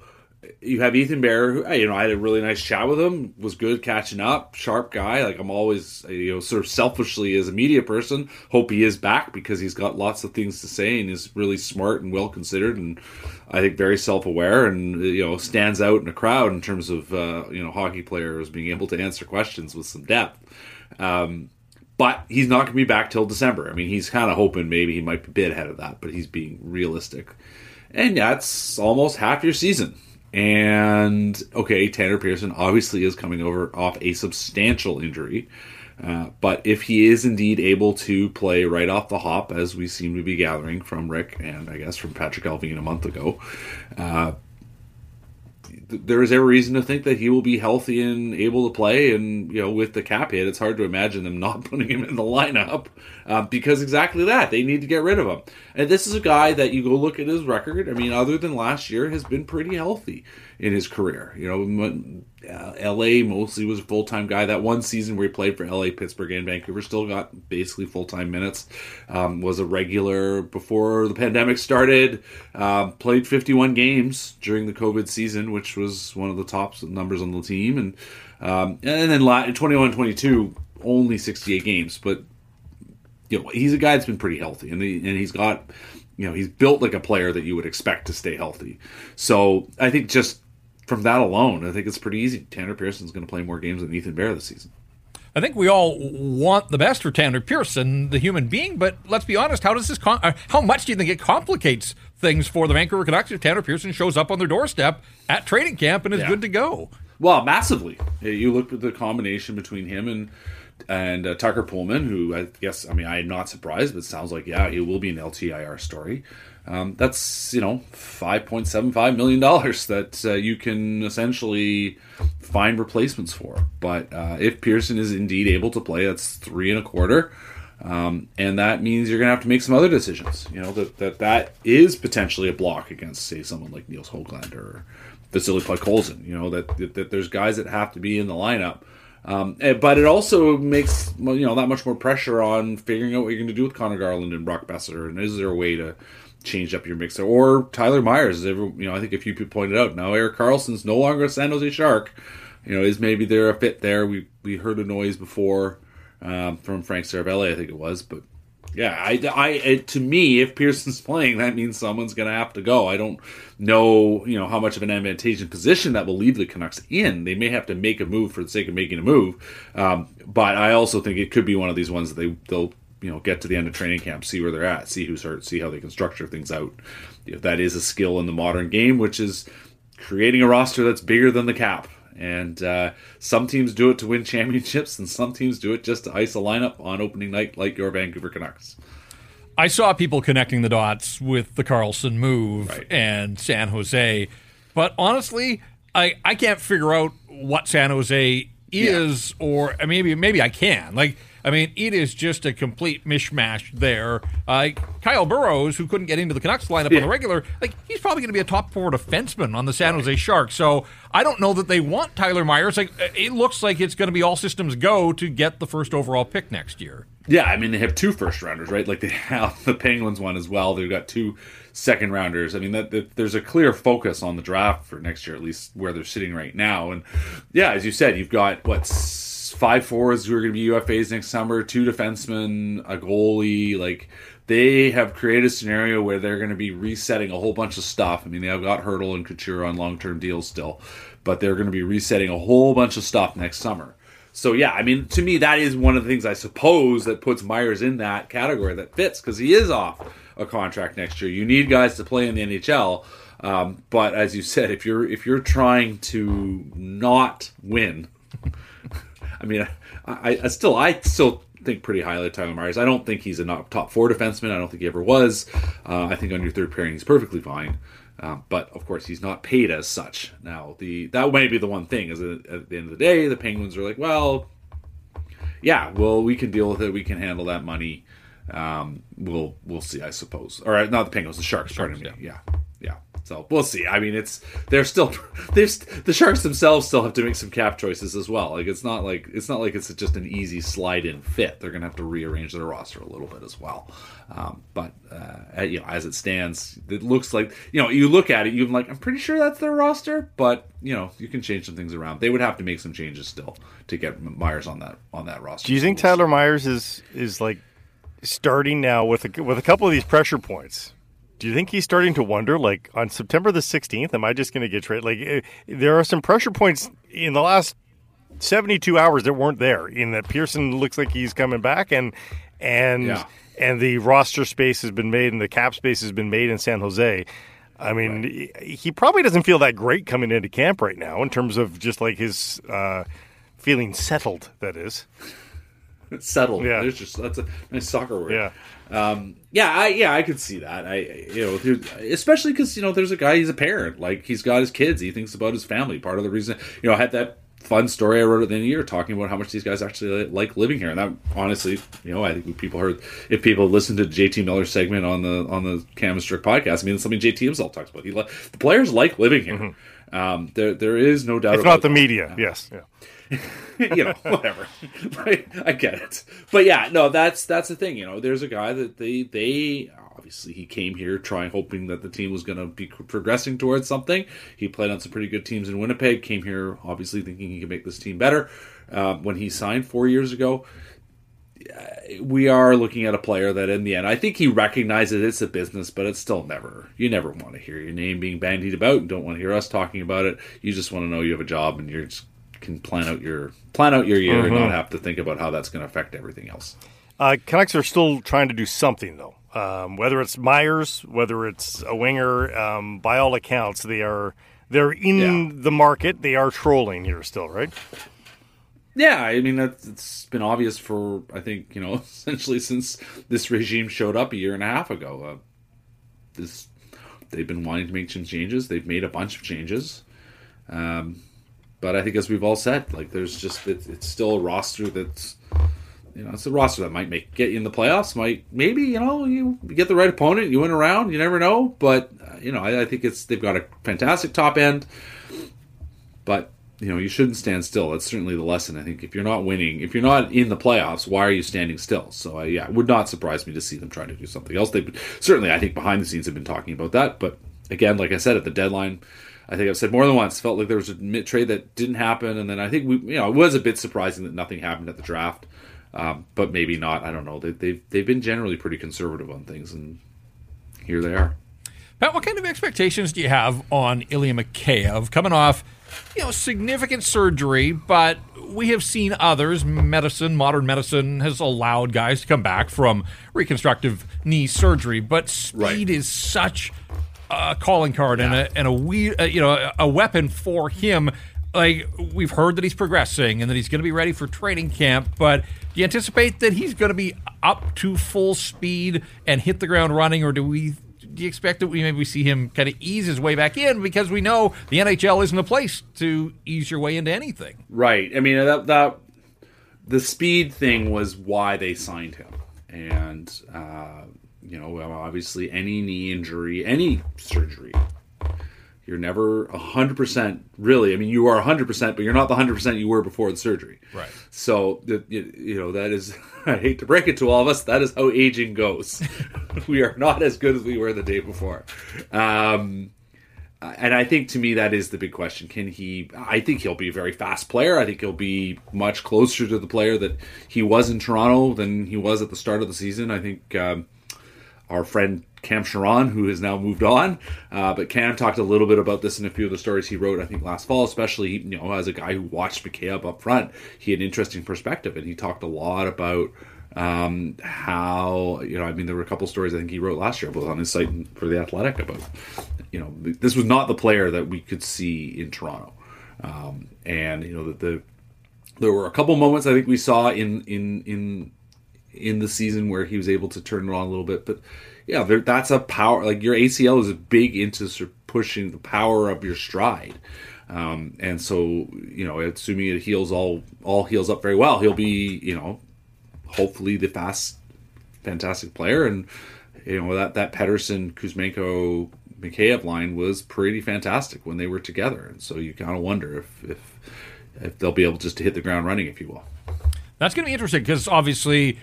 Speaker 7: you have Ethan Bear, who, you know, I had a really nice chat with him, was good catching up, sharp guy. Like I'm always, you know, sort of selfishly as a media person, hope he is back because he's got lots of things to say and is really smart and well considered and I think very self aware and you know stands out in a crowd in terms of uh, you know hockey players being able to answer questions with some depth. Um, but he's not going to be back till December. I mean, he's kind of hoping maybe he might be a bit ahead of that, but he's being realistic. And that's almost half your season. And okay, Tanner Pearson obviously is coming over off a substantial injury. Uh, but if he is indeed able to play right off the hop, as we seem to be gathering from Rick and I guess from Patrick Allvin a month ago, uh, there is every reason to think that he will be healthy and able to play. And you know, with the cap hit, it's hard to imagine them *laughs* not putting him in the lineup uh, because exactly that they need to get rid of him. And this is a guy that you go look at his record. I mean, other than last year, has been pretty healthy in his career. You know, uh, L.A. mostly was a full time guy. That one season where he played for L.A., Pittsburgh, and Vancouver, still got basically full time minutes. Um, was a regular before the pandemic started. Um, played 51 games during the COVID season, which was one of the top numbers on the team. And um, and then 21 22, only 68 games, but you know, he's a guy that's been pretty healthy, and he, and he's got, you know, he's built like a player that you would expect to stay healthy. So I think just from that alone, I think it's pretty easy. Tanner Pearson's going to play more games than Ethan Bear this season.
Speaker 2: I think we all want the best for Tanner Pearson, the human being, but let's be honest. How does this? Com- uh, how much do you think it complicates things for the Vancouver Canucks if Tanner Pearson shows up on their doorstep at training camp and is yeah. good to go?
Speaker 7: Well, massively. You look at the combination between him and and uh, Tucker Poolman, who I guess I mean I'm not surprised, but sounds like yeah he will be an LTIR story. Um, that's you know five point seven five million dollars that uh, you can essentially find replacements for. But uh, if Pearson is indeed able to play, that's three and a quarter. Um, and that means you're going to have to make some other decisions. You know that that that is potentially a block against, say, someone like Nils Hoglander or Vasily Podkolzin. You know that, that, that there's guys that have to be in the lineup um, eh, but it also makes you know that much more pressure on figuring out what you're going to do with Conor Garland and Brock Boeser, and is there a way to change up your mix or Tyler Myers? You know, I think a few people pointed out now Erik Karlsson's no longer a San Jose Shark. You know, is maybe there a fit there? We we heard a noise before um, from Frank Seravalli, I think it was, but yeah, I, I it, to me, if Pearson's playing, that means someone's going to have to go. I don't know, you know, how much of an advantageous position that will leave the Canucks in. They may have to make a move for the sake of making a move, um, but I also think it could be one of these ones that they they'll you know get to the end of training camp, see where they're at, see who's hurt, see how they can structure things out. If that is a skill in the modern game, which is creating a roster that's bigger than the cap. And uh, some teams do it to win *laughs* championships, and some teams do it just to ice a lineup on opening night, like your Vancouver Canucks.
Speaker 2: I saw people connecting the dots with the Karlsson move right. and San Jose, but honestly, I, I can't figure out what San Jose is, yeah. or maybe maybe I can. Like I mean, it is just a complete mishmash there. Uh, Kyle Burroughs, who couldn't get into the Canucks lineup yeah. on the regular, like he's probably going to be a top four defenseman on the San Jose Sharks. So I don't know that they want Tyler Myers. Like it looks like it's going to be all systems go to get the first overall pick next year.
Speaker 7: Yeah, I mean they have two first rounders, right? Like they have the Penguins one as well. They've got two second rounders. I mean that, that, there's a clear focus on the draft for next year, at least where they're sitting right now. And yeah, as you said, you've got what's five fours who are going to be UFAs next summer, two defensemen, a goalie. Like they have created a scenario where they're going to be resetting a whole bunch of stuff. I mean, they have got Hertl and Couture on long term deals still, but they're going to be resetting a whole bunch of stuff next summer. So yeah, I mean, to me, that is one of the things I suppose that puts Myers in that category that fits because he is off a contract next year. You need guys to play in the NHL. Um, but as you said, if you're if you're trying to not win, I mean, I, I still I still think pretty highly of Tyler Myers. I don't think he's a top four defenseman. I don't think he ever was. Uh, I think on your third pairing he's perfectly fine. Um, but of course, he's not paid as such. Now, the that might be the one thing is that at the end of the day, the Penguins are like, well, yeah, well, we can deal with it. We can handle that money. Um, we'll we'll see, I suppose. All right, not the Penguins, the Sharks. Sharks pardon me. Yeah. So we'll see. I mean, it's they're still *laughs* there's the Sharks themselves still have to make some cap choices as well. Like it's not like it's not like it's just an easy slide in fit. They're gonna have to rearrange their roster a little bit as well. Um, but uh, you know, as it stands, it looks like you know you look at it, you're like, I'm pretty sure that's their roster, but you know you can change some things around. They would have to make some changes still to get Myers on that on that roster.
Speaker 1: Do you think Tyler Myers is is like starting now with a, with a couple of these pressure points? Do you think he's starting to wonder, like on September the 16th, am I just going to get traded? Like, eh, there are some pressure points in the last 72 hours that weren't there. In that Pearson looks like he's coming back, and and yeah. and the roster space has been made, and the cap space has been made in San Jose. I mean, right. he probably doesn't feel that great coming into camp right now in terms of just like his uh, feeling settled. That is *laughs*
Speaker 7: settled. Yeah, there's just that's a nice soccer word. Yeah. Um, yeah, I, yeah, I could see that. I, you know, especially because you know, there's a guy. He's a parent. Like he's got his kids. He thinks about his family. Part of the reason, you know, I had that fun story I wrote at the end of the year talking about how much these guys actually like living here. And that honestly, you know, I think people heard if people listened to JT Miller's segment on the on the Cam Strick podcast, I mean, it's something JT himself talks about. He the players like living here. Mm-hmm. Um, there there is no doubt.
Speaker 1: It's not the that. media. Yes. Yeah. *laughs*
Speaker 7: you know, *laughs* whatever. *laughs* I get it. But yeah, no, that's that's the thing. You know, there's a guy that they they obviously he came here trying hoping that the team was going to be progressing towards something. He played on some pretty good teams in Winnipeg. Came here obviously thinking he could make this team better. Uh, when he signed four years ago, we are looking at a player that in the end I think he recognizes it's a business, but it's still never you never want to hear your name being bandied about and don't want to hear us talking about it. You just want to know you have a job and you're just can plan out your plan out your year mm-hmm. and not mm-hmm. have to think about how that's going to affect everything else.
Speaker 1: Uh, Canucks are still trying to do something though. Um, whether it's Myers, whether it's a winger, um, by all accounts, they are they're in yeah. the market. They are trolling here still, right?
Speaker 7: Yeah, I mean that's it's been obvious for I think you know *laughs* essentially since this regime showed up a year and a half ago. Uh, this they've been wanting to make some changes. They've made a bunch of changes. Um, but I think, as we've all said, like there's just it, it's still a roster that's you know it's a roster that might make get you in the playoffs. Might maybe you know you get the right opponent, you win around. You never know, but uh, you know I, I think it's they've got a fantastic top end, but you know you shouldn't stand still. That's certainly the lesson. I think if you're not winning, if you're not in the playoffs, why are you standing still? So uh, yeah, it would not surprise me to see them trying to do something else. They certainly I think behind the scenes have been talking about that, but again, like I said at the deadline I think I've said more than once, felt like there was a mid trade that didn't happen, and then I think we, you know, it was a bit surprising that nothing happened at the draft, um, but maybe not. I don't know. They, they've, they've been generally pretty conservative on things, and here they are.
Speaker 2: Pat, what kind of expectations do you have on Ilya Mikheyev coming off, you know, significant surgery, but we have seen others. Medicine, modern medicine, has allowed guys to come back from reconstructive knee surgery, but speed right. is such a calling card yeah. and a and a we uh, you know a weapon for him. Like we've heard that he's progressing and that he's going to be ready for training camp, but do you anticipate that he's going to be up to full speed and hit the ground running, or do we? Do you expect that we maybe see him kind of ease his way back in because we know the NHL isn't a place to ease your way into anything?
Speaker 7: Right. I mean that that the speed thing was why they signed him, and uh, you know, obviously any knee injury, any surgery, you're never 100% really. I mean, you are 100%, but you're not the 100% you were before the surgery.
Speaker 2: Right.
Speaker 7: So, you know, that is, *laughs* I hate to break it to all of us, that is how aging goes. *laughs* we are not as good as we were the day before. Um, and I think to me that is the big question. Can he? I think he'll be a very fast player. I think he'll be much closer to the player that he was in Toronto than he was at the start of the season. I think um, our friend Cam Charron, who has now moved on. Uh, but Cam talked a little bit about this in a few of the stories he wrote, I think, last fall, especially, you know, as a guy who watched Mikheyev up front. He had an interesting perspective, and he talked a lot about um, how, you know, I mean, there were a couple stories I think he wrote last year, both on his site for The Athletic, about, you know, this was not the player that we could see in Toronto. Um, and, you know, that the, there were a couple moments I think we saw in, in, in, in the season where he was able to turn it on a little bit. But yeah, there, that's a power. Like your ACL is big into pushing the power of your stride. Um, and so, you know, assuming it heals all all heals up very well, he'll be, you know, hopefully the fast, fantastic player. And you know that that Pettersson, Kuzmenko, Mikheyev line was pretty fantastic when they were together. And so you kind of wonder if, if if they'll be able just to hit the ground running, if you will.
Speaker 2: That's going to be interesting because obviously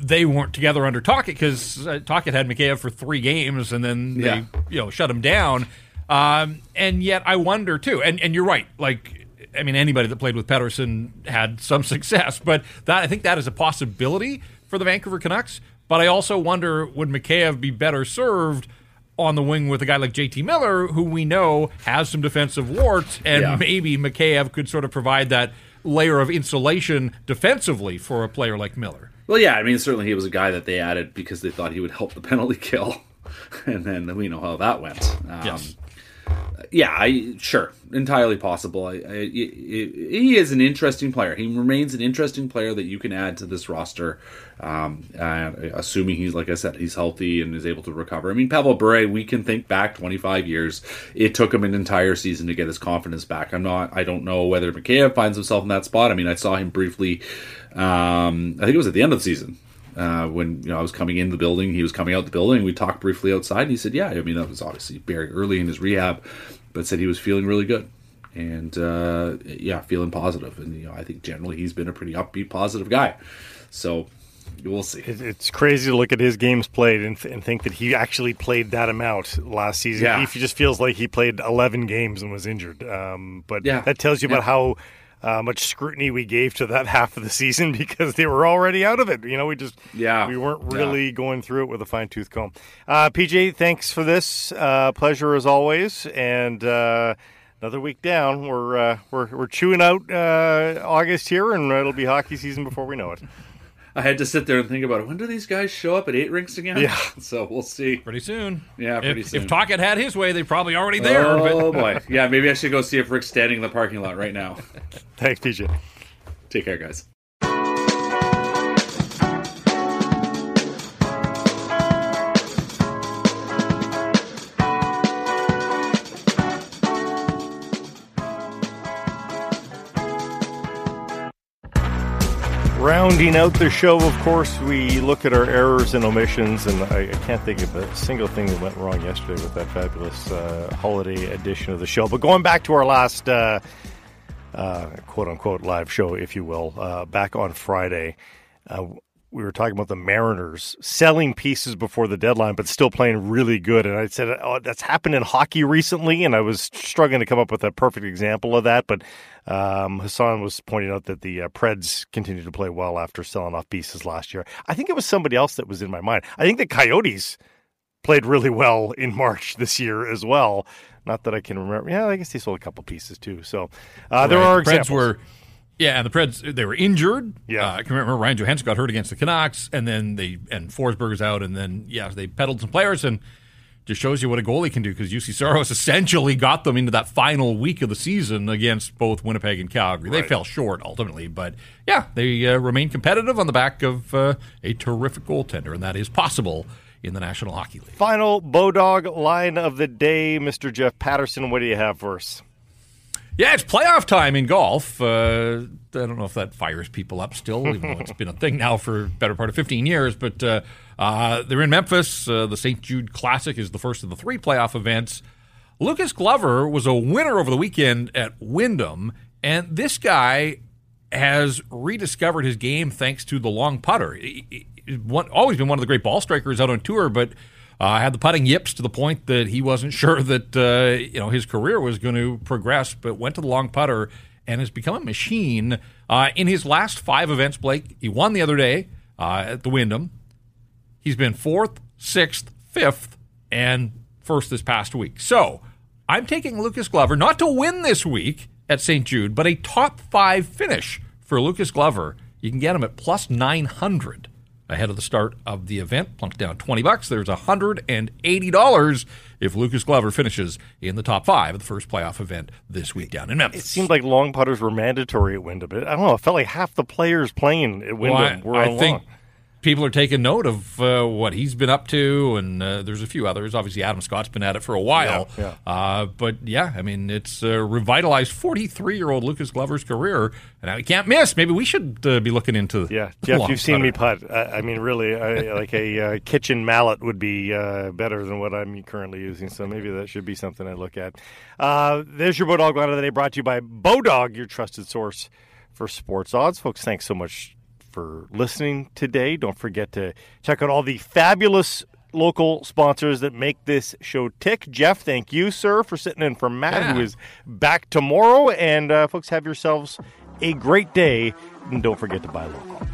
Speaker 2: they weren't together under Tocchet because uh, had Mikheyev for three games and then they
Speaker 7: Yeah.
Speaker 2: you know shut him down. Um, and yet I wonder too. And and you're right. Like I mean, anybody that played with Pettersson had some *laughs* success, but that I think that is a possibility for the Vancouver Canucks. But I also wonder would Mikheyev be better served? On the wing with a guy like JT Miller, who we know has some defensive warts, and
Speaker 7: Yeah.
Speaker 2: maybe Mikheyev could sort of provide that layer of insulation defensively for a player like Miller.
Speaker 7: Well, yeah, I mean, certainly he was a guy that they added because they thought he would help the *laughs* penalty kill, and then we know how that went. Um,
Speaker 2: Yes.
Speaker 7: Yeah, I sure, entirely possible. I, I, he is an interesting player. He remains an interesting player that you can add to this roster, um, uh, assuming he's like I said, he's healthy and is able to recover. I mean, Pavel Bure, we can think back 25 years. It took him an entire season to get his confidence back. I'm not. I don't know whether Mikheyev finds himself in that spot. I mean, I saw him briefly. Um, I think it was at the end of the season uh, when you know I was coming into the building, he was coming out the building. We talked briefly outside, and he said, "Yeah, I mean that was obviously very early in his rehab, but said he was feeling really good, and uh, yeah, feeling positive. And you know, I think generally he's been a pretty upbeat, positive guy. So we'll see.
Speaker 1: It's crazy to look at his games played and, th- and think that he actually played that amount last season.
Speaker 7: Yeah.
Speaker 1: He just feels like he played 11 games and was injured. Um, but
Speaker 7: Yeah.
Speaker 1: that tells you about
Speaker 7: Yeah.
Speaker 1: how uh, much scrutiny we gave to that *laughs* half of the season *laughs* because they were already out of it. You know, we just
Speaker 7: Yeah.
Speaker 1: we weren't
Speaker 7: Yeah.
Speaker 1: really going through it with a fine tooth comb. Uh, PJ, thanks for this. Uh, pleasure as always. And uh, another week down. We're uh, we're we're chewing out uh, August here, and it'll be hockey season before we know it. *laughs*
Speaker 7: I had to sit there and think about it. When do these guys show up at eight rinks again?
Speaker 1: Yeah. *laughs*
Speaker 7: so we'll see.
Speaker 2: Pretty soon.
Speaker 7: Yeah, pretty
Speaker 2: if,
Speaker 7: soon.
Speaker 2: If Tocchet had his way, they're probably already there.
Speaker 7: Oh
Speaker 2: but-
Speaker 7: boy, *laughs* yeah. Maybe I should go see if Rick's standing in the parking lot right now. *laughs*
Speaker 1: Thanks, PJ.
Speaker 7: Take care, guys.
Speaker 1: Rounding out the show, of course, we look at our errors and omissions, and I, I can't think of a single thing that went wrong yesterday with that fabulous uh, holiday edition of the show. But going back to our last uh, uh, quote unquote live show, if you will, uh, back on Friday, uh, we were talking about the Mariners selling pieces before the deadline, but still playing really good. And I said, oh, that's happened in hockey recently. And I was struggling to come up with a perfect example of that. But um, Hassan was pointing out that the uh, Preds continued to play well after selling off pieces last year. I think it was somebody else that was in my mind. I think the Coyotes played really well in March this year as well. Not that I can remember. Yeah, I guess they sold a couple pieces too. So uh, there are
Speaker 2: the Preds
Speaker 1: examples.
Speaker 2: were, yeah, and the Preds they were injured.
Speaker 1: Yeah.
Speaker 2: uh, I can remember Ryan Johansen got hurt against the Canucks, and then they and Forsberg's out, and then yeah, they peddled some players, and just shows you what a goalie can do because Juuse Saros *laughs* essentially got them into that final week of the season against both Winnipeg and Calgary. They fell short ultimately, but yeah, they uh, remain competitive on the back of uh, a terrific goaltender, and that is possible in the National Hockey League.
Speaker 1: Final Bodog line of the day, Mr. Jeff Paterson. What do you have for us?
Speaker 2: Yeah, it's playoff time in golf. Uh, I don't know if that fires people up still, even though it's been a thing now for better part of 15 years. But uh, uh, they're in Memphis. Uh, the St. Jude Classic is the first of the three playoff events. Lucas Glover was a winner over the weekend at Wyndham, and this guy has rediscovered his game thanks to the long putter. He- he- one, always been one of the great ball strikers out on tour, but uh, had the putting yips to the point that he wasn't *laughs* sure that uh, you know his career was going to progress, but went to the long putter and has become a machine. Uh, in his last five events, Blake, he won the other day uh, at the Wyndham. He's been fourth, sixth, fifth, and first this past week. So I'm taking Lucas Glover not to win this week at St. Jude, but a top five finish for Lucas Glover. You can get him at plus 900 ahead of the start of the event. Plunk down 20 bucks. There's $180 if Lucas Glover finishes in the top five of the first playoff event this week down in Memphis.
Speaker 1: It seemed like long putters were mandatory at Wyndham. I don't know. It felt like half the players playing at Wyndham
Speaker 2: Well, I,
Speaker 1: were
Speaker 2: I
Speaker 1: on
Speaker 2: think
Speaker 1: long.
Speaker 2: People are taking note of uh, what he's been up to, and uh, there's a few others. Obviously, Adam Scott's been at it for a while.
Speaker 1: Yeah,
Speaker 2: yeah. Uh, but yeah, I mean, it's uh, revitalized 43 year old Lucas Glover's career, and I can't miss. Maybe we should uh, be looking into.
Speaker 1: Yeah, Jeff, you've seen me putt. I, I mean, really, I, like a uh, kitchen mallet would be better than what I'm currently using. So maybe that should be something I look at. there's your Bodog line of the day, brought to you by Bodog, your trusted source for sports odds, folks. Thanks so much for listening today. Don't forget to check out all the fabulous local sponsors that make this show tick. Jeff, thank you, sir, for sitting in for Matt, yeah. who is back tomorrow. And uh, folks, have yourselves a great day. And don't forget to buy local.